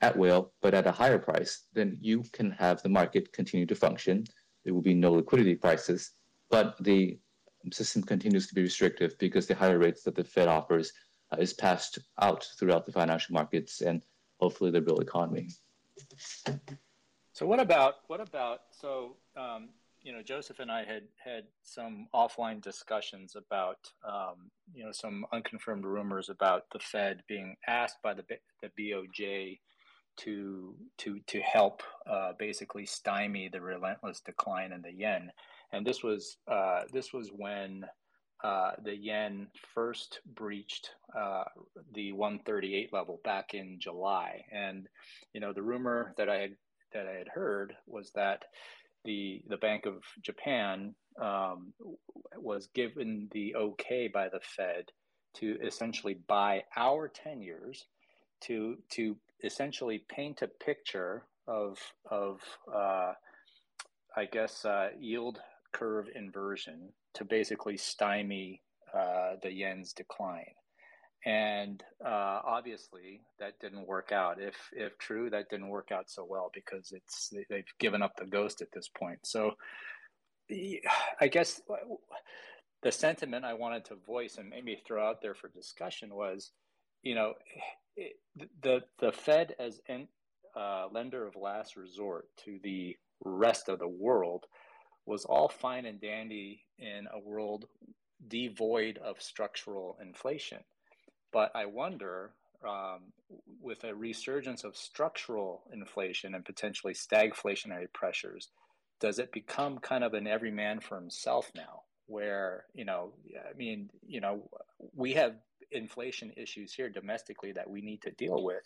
at will, but at a higher price, then you can have the market continue to function. There will be no liquidity crisis, but the system continues to be restrictive because the higher rates that the Fed offers uh, is passed out throughout the financial markets and hopefully the real economy. So what about what about so um, you know, Joseph and I had had some offline discussions about, um, you know, some unconfirmed rumors about the Fed being asked by the the BOJ to to to help uh, basically stymie the relentless decline in the yen, and this was uh, this was when uh, the yen first breached uh, the 138 level back in July, and you know the rumor that I had that I had heard was that the the Bank of Japan um, was given the okay by the Fed to essentially buy our ten years to to essentially paint a picture of of uh, I guess uh, yield curve inversion to basically stymie uh, the yen's decline. And uh, obviously, that didn't work out. If if true, that didn't work out so well because it's they've given up the ghost at this point. So, I guess the sentiment I wanted to voice and maybe throw out there for discussion was, you know, it, the the Fed as uh, lender of last resort to the rest of the world was all fine and dandy in a world devoid of structural inflation. But I wonder, um, with a resurgence of structural inflation and potentially stagflationary pressures, does it become kind of an every man for himself now? Where, you know, I mean, you know, we have inflation issues here domestically that we need to deal with.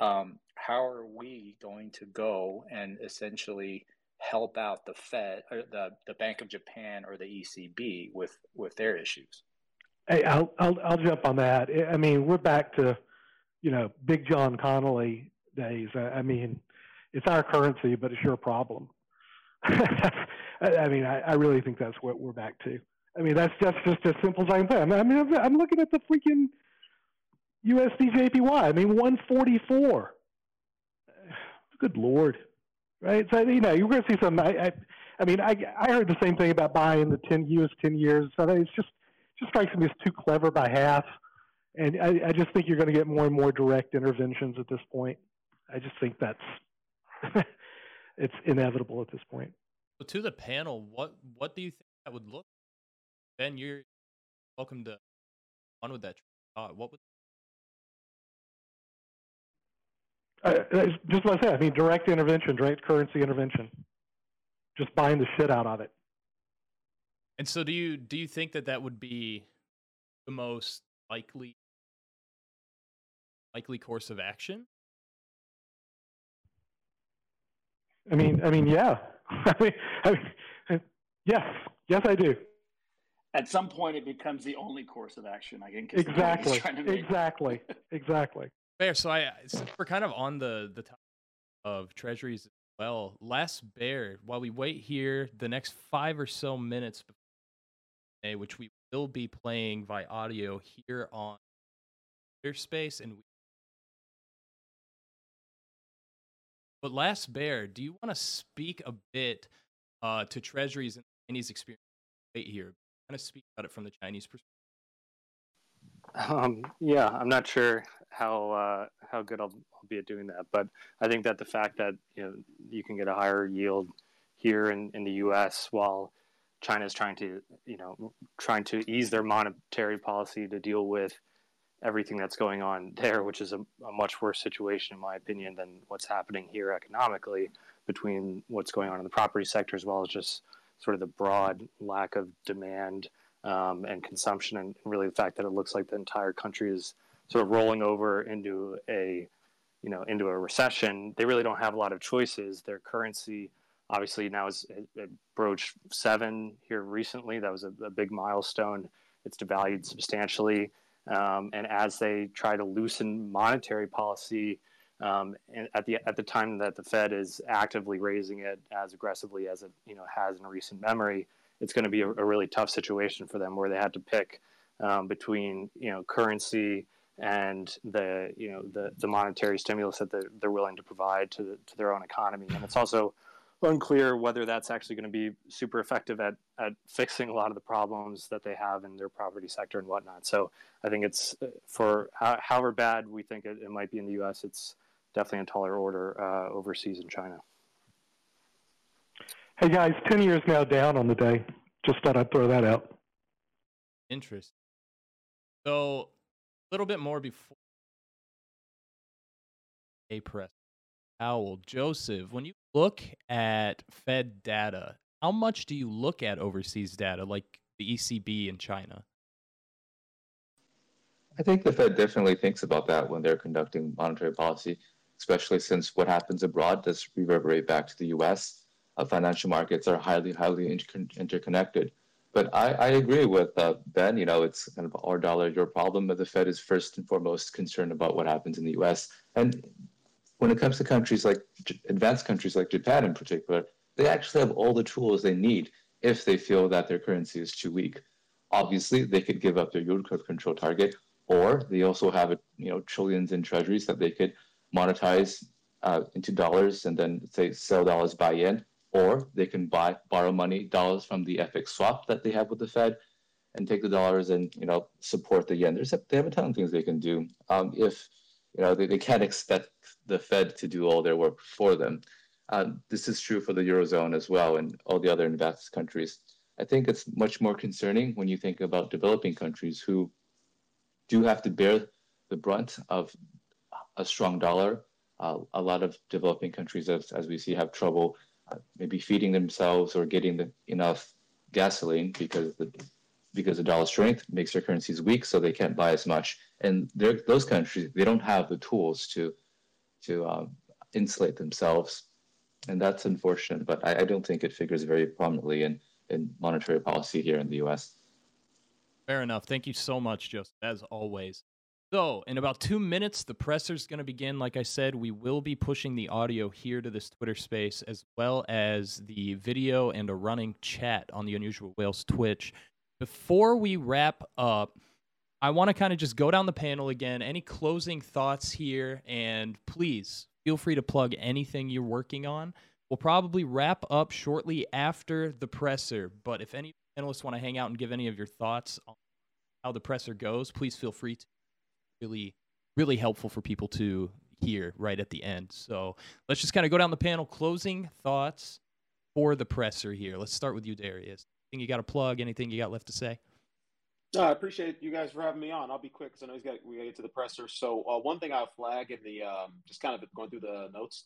Um, how are we going to go and essentially help out the Fed or the, the Bank of Japan or the ECB with, with their issues? Hey, I'll, I'll, I'll jump on that. I mean, we're back to, you know, Big John Connally days. I I mean, it's our currency, but it's your problem. <laughs> I mean, I, I, really think that's what we're back to. I mean, that's just just as simple as I can say. I mean, I'm, I'm looking at the freaking USD JPY. I mean, 144. Good lord right? So you know you're going to see some. I, I, I mean, I, I heard the same thing about buying the ten US ten years. So it's just just strikes me as too clever by half, and I, I just think you're going to get more and more direct interventions at this point. I just think that's <laughs> it's inevitable at this point. So to the panel, what what do you think that would look? Ben, you're welcome to on with that. Uh, what would Uh, just what I said. I mean, direct intervention, direct currency intervention, just buying the shit out of it. And so, do you do you think that that would be the most likely likely course of action? I mean, I mean, yeah. <laughs> I mean, I mean, yes, yes, I do. At some point, it becomes the only course of action. I think exactly, exactly, <laughs> exactly. Fair. So I since we're kind of on the the topic of treasuries as well. Last bear, while we wait here the next five or so minutes, which we will be playing via audio here on Space and. We... But last bear, do you want to speak a bit uh, to treasuries and Chinese experience? Here, kind of speak about it from the Chinese perspective. Um, yeah, I'm not sure how uh, how good I'll, I'll, be at doing that, but I think that the fact that you know you can get a higher yield here in, in the U.S. while China is trying to you know trying to ease their monetary policy to deal with everything that's going on <laughs> there, which is a, a much worse situation in my opinion than what's happening here economically between what's going on in the property sector as well as just sort of the broad lack of demand um, and consumption, and really the fact that it looks like the entire country is sort of rolling over into a you know into a recession. They really don't have a lot of choices. Their currency obviously now it broached seven here recently. That was a, a big milestone. It's devalued substantially, um, and as they try to loosen monetary policy. Um, and at the at the time that the Fed is actively raising it as aggressively as it you know has in recent memory, it's going to be a, a, really tough situation for them where they had to pick um, between you know currency and the you know the, the monetary stimulus that they're, they're willing to provide to, the, to their own economy and it's also unclear whether that's actually going to be super effective at, at fixing a lot of the problems that they have in their property sector and whatnot so i think it's uh, for however bad we think it, it might be in the us it's definitely a taller order uh, overseas in china Hey guys, 10 years now down on the day. Just thought I'd throw that out. Interesting. So, a little bit more before a press. Owl, Joseph, when you look at Fed data, how much do you look at overseas data like the ECB in China? I think the Fed definitely thinks about that when they're conducting monetary policy, especially since what happens abroad does reverberate back to the US. Uh, financial markets are highly, highly inter- interconnected. But I, I agree with uh, Ben. You know, it's kind of our dollar, your problem. But the Fed is first and foremost concerned about what happens in the US. And when it comes to countries like advanced countries like Japan in particular, they actually have all the tools they need if they feel that their currency is too weak. Obviously, they could give up their yield curve control target, or they also have you know trillions in treasuries that they could monetize uh, into dollars and then say sell dollars buy yen, or they can buy borrow money dollars from the FX swap that they have with the Fed and take the dollars and you know support the yen. There's a, they have a ton of things they can do. Um, if you know they, they can't expect the Fed to do all their work for them. Uh, this is true for the eurozone as well and all the other advanced countries. I think it's much more concerning when you think about developing countries who do have to bear the brunt of a strong dollar. Uh, a lot of developing countries, as, as we see, have trouble uh, maybe feeding themselves or getting the, enough gasoline because the because the dollar strength makes their currencies weak, so they can't buy as much. And those countries, they don't have the tools to to um, insulate themselves, and that's unfortunate. But I, I don't think it figures very prominently in in monetary policy here in the U.S. Fair enough. Thank you so much, Joseph, as always. So, in about two minutes, the presser's going to begin. Like I said, we will be pushing the audio here to this Twitter space, as well as the video and a running chat on the Unusual Whales Twitch. Before we wrap up, I want to kind of just go down the panel again. Any closing thoughts here? And please feel free to plug anything you're working on. We'll probably wrap up shortly after the presser. But if any panelists want to hang out and give any of your thoughts on how the presser goes, please feel free to really, really helpful for people to hear right at the end. So let's just kind of go down the panel. Closing thoughts for the presser here. Let's start with you, Darius. Anything you got to plug? Anything you got left to say? No, I appreciate you guys for having me on. I'll be quick because I know he's got we got to get to the presser. So uh, one thing I'll flag in the um, just kind of going through the notes,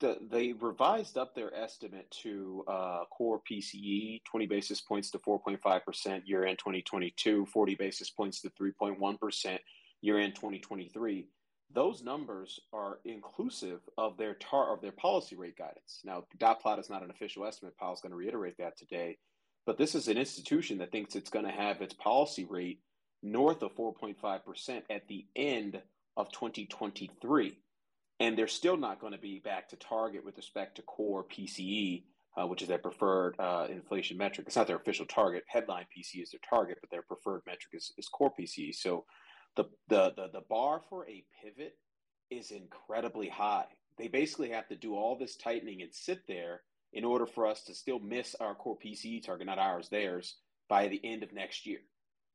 the, they revised up their estimate to uh, core PCE 20 basis points to 4.5 percent year end 2022, 40 basis points to 3.1 percent year end 2023 those numbers are inclusive of their tar of their policy rate guidance now dot plot is not an official estimate powell's going to reiterate that today but this is an institution that thinks it's going to have its policy rate north of 4.5% at the end of 2023 and they're still not going to be back to target with respect to core pce uh, which is their preferred uh, inflation metric. It's not their official target. Headline pce is their target but their preferred metric is, is core pce so the, the the the bar for a pivot is incredibly high. They basically have to do all this tightening and sit there in order for us to still miss our core PCE target, not ours, theirs, by the end of next year.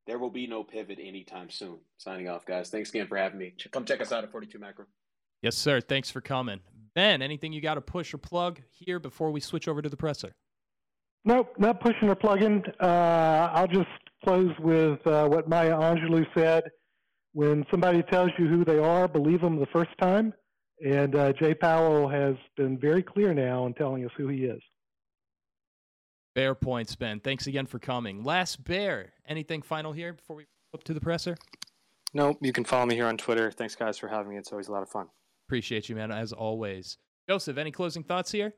There will be no pivot anytime soon. Signing off, guys. Thanks again for having me. Come check us out at 42 Macro. Yes, sir. Thanks for coming. Ben, anything you got to push or plug here before we switch over to the presser? Nope, not pushing or plugging. Uh, I'll just close with uh, what Maya Angelou said when somebody tells you who they are, believe them the first time. And uh, Jay Powell has been very clear now in telling us who he is. Fair points, Ben. Thanks again for coming. Last Bear, anything final here before we up to the presser? No, you can follow me here on Twitter. Thanks, guys, for having me. It's always a lot of fun. Appreciate you, man, as always. Joseph, any closing thoughts here?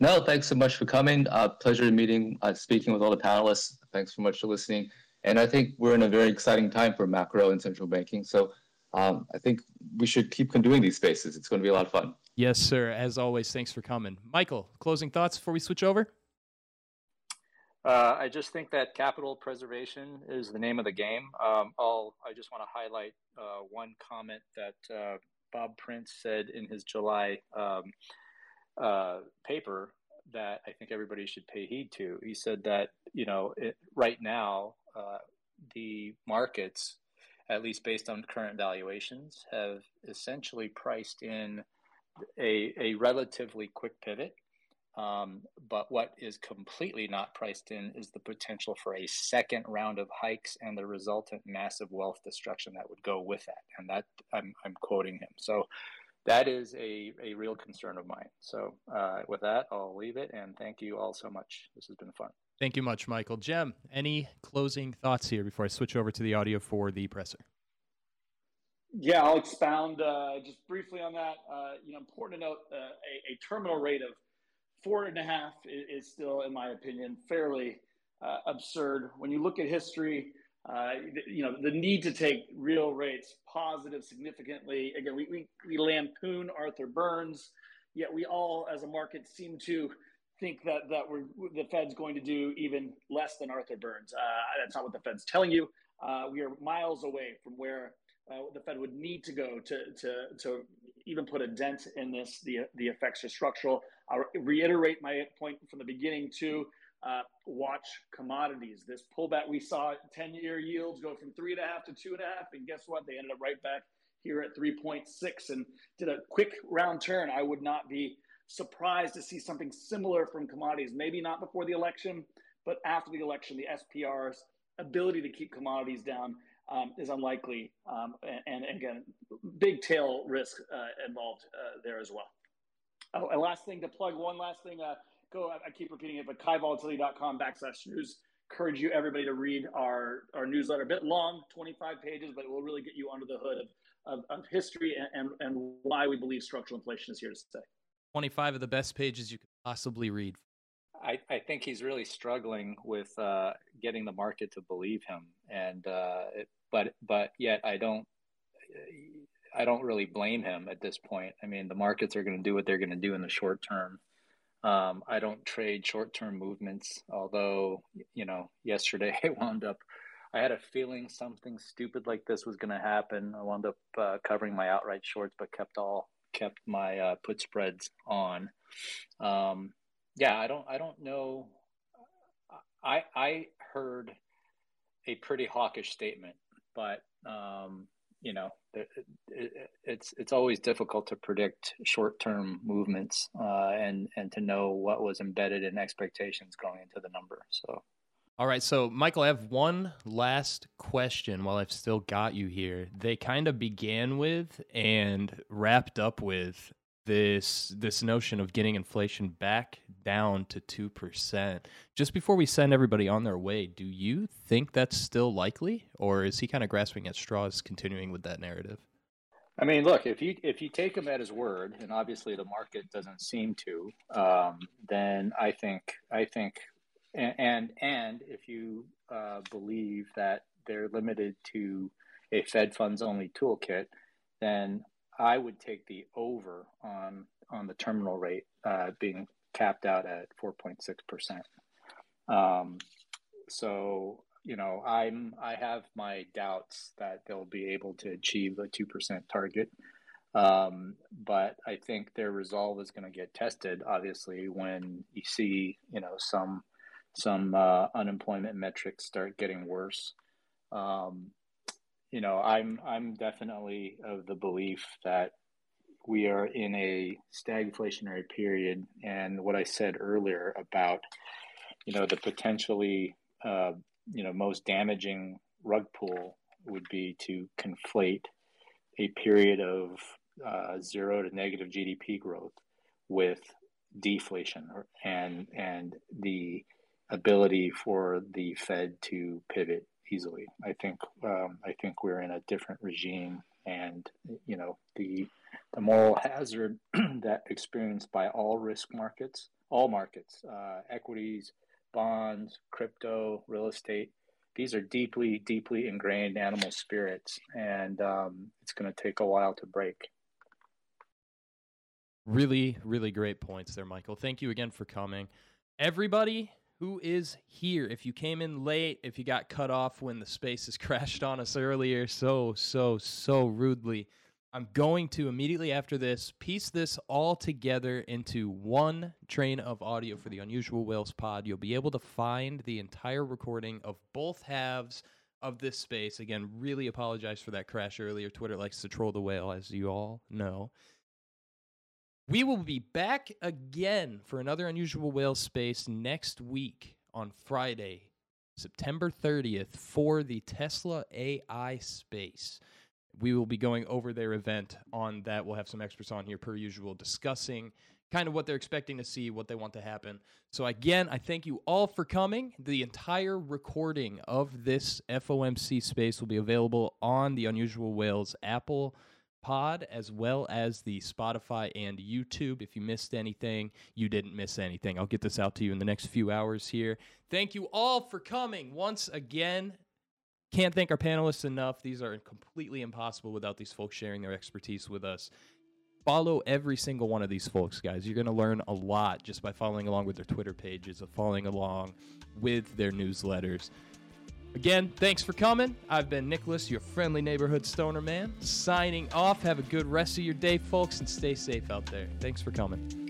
No, thanks so much for coming. Uh, pleasure meeting, uh, speaking with all the panelists. Thanks so much for listening. And I think we're in a very exciting time for macro and central banking. So um, I think we should keep doing these spaces. It's going to be a lot of fun. Yes, sir. As always, thanks for coming. Michael, closing thoughts before we switch over? Uh, I just think that capital preservation is the name of the game. Um, I'll, I just want to highlight uh, one comment that uh, Bob Prince said in his July um, uh, paper that I think everybody should pay heed to. He said that, you know, it, right now, uh, the markets, at least based on current valuations, have essentially priced in a, a relatively quick pivot Um, but what is completely not priced in is the potential for a second round of hikes and the resultant massive wealth destruction that would go with that. And that I'm, I'm quoting him. So that is a, a real concern of mine. So uh, with that, I'll leave it. And thank you all so much. This has been fun. Thank you much, Michael. Cem, any closing thoughts here before I switch over to the audio for the presser? Yeah, I'll expound uh, just briefly on that. Uh, you know, important to note uh, a, a, terminal rate of four and a half is, is still, in my opinion, fairly uh, absurd. When you look at history, uh, you know, the need to take real rates positive significantly. Again, we, we, we lampoon Arthur Burns, yet we all, as a market, seem to think that that we're the Fed's going to do even less than Arthur Burns. Uh, that's not what the Fed's telling you. Uh, we are miles away from where uh, the Fed would need to go to to to even put a dent in this. The the effects are structural. I'll reiterate my point from the beginning too. Uh, watch commodities. This pullback we saw, ten-year yields go from three and a half to two and a half, and guess what? They ended up right back here at 3.6 and did a quick round turn. I would not be surprised to see something similar from commodities. Maybe not before the election, but after the election, the SPR's ability to keep commodities down um, is unlikely. Um, and, and, again, big tail risk uh, involved uh, there as well. Oh, and last thing to plug one last thing. Uh, go. I, keep repeating it, but kaivolatility.com backslash news. Encourage you everybody to read our our newsletter. A bit long, 25 pages, but it will really get you under the hood of, of, of history and, and, and why we believe structural inflation is here to stay. 25 of the best pages you could possibly read. I, I think he's really struggling with uh, getting the market to believe him, and uh, it, but but yet I don't I don't really blame him at this point. I mean, the markets are going to do what they're going to do in the short term. Um, I don't trade short term movements, although you know yesterday <laughs> I wound up. I had a feeling something stupid like this was going to happen. I wound up uh, covering my outright shorts, but kept all kept my uh, put spreads on. Um, yeah, I don't I don't know. I I heard a pretty hawkish statement, but um, you know it, it, it's it's always difficult to predict short term movements uh, and and to know what was embedded in expectations going into the number. So. All right, so Michael, I have one last question while I've still got you here. They kind of began with and wrapped up with this this notion of getting inflation back down to 2%. Just before we send everybody on their way, do you think that's still likely or is he kind of grasping at straws continuing with that narrative? I mean, look, if you if you take him at his word, and obviously the market doesn't seem to, um, then I think I think and and, if you uh, believe that they're limited to a Fed funds only toolkit, then I would take the over on on the terminal rate uh, being capped out at 4.6 percent. Um, so you know, I'm I have my doubts that they'll be able to achieve a two percent target. Um, but I think their resolve is going to get tested, obviously, when you see you know some some uh, unemployment metrics start getting worse. Um, you know, I'm I'm definitely of the belief that we are in a stagflationary period, and what I said earlier about you know the potentially uh, you know most damaging rug pull would be to conflate a period of uh, zero to negative GDP growth with deflation and and the ability for the Fed to pivot easily. I think um, I think we're in a different regime, and you know the the moral hazard <clears throat> that experienced by all risk markets, all markets, uh, equities, bonds, crypto, real estate. These are deeply, deeply ingrained animal spirits, and um, it's going to take a while to break. Really, really great points there, Michael. Thank you again for coming. Everybody, who is here. If you came in late, if you got cut off when the spaces <laughs> crashed on us earlier, so, so, so rudely, I'm going to immediately after this piece this all together into one train of audio for the Unusual Whales pod. You'll be able to find the entire recording of both halves of this space. Again, really apologize for that crash earlier. Twitter likes to troll the whale, as you all know. We will be back again for another Unusual Whale Space next week on Friday, September 30th, for the Tesla AI Space. We will be going over their event on that. We'll have some experts on here, per usual, discussing kind of what they're expecting to see, what they want to happen. So, again, I thank you all for coming. The entire recording of this FOMC space will be available on the Unusual Whales Apple pod as well as the Spotify and YouTube. If you missed anything, you didn't miss anything. I'll get this out to you in the next few hours here. Thank you all for coming once again. Can't thank our panelists enough. These are completely impossible without these folks sharing their expertise with us. Follow every single one of these folks, guys. You're going to learn a lot just by following along with their Twitter pages, of following along with their newsletters. Again, thanks for coming. I've been Nicholas, your friendly neighborhood stoner man, signing off. Have a good rest of your day, folks, and stay safe out there. Thanks for coming.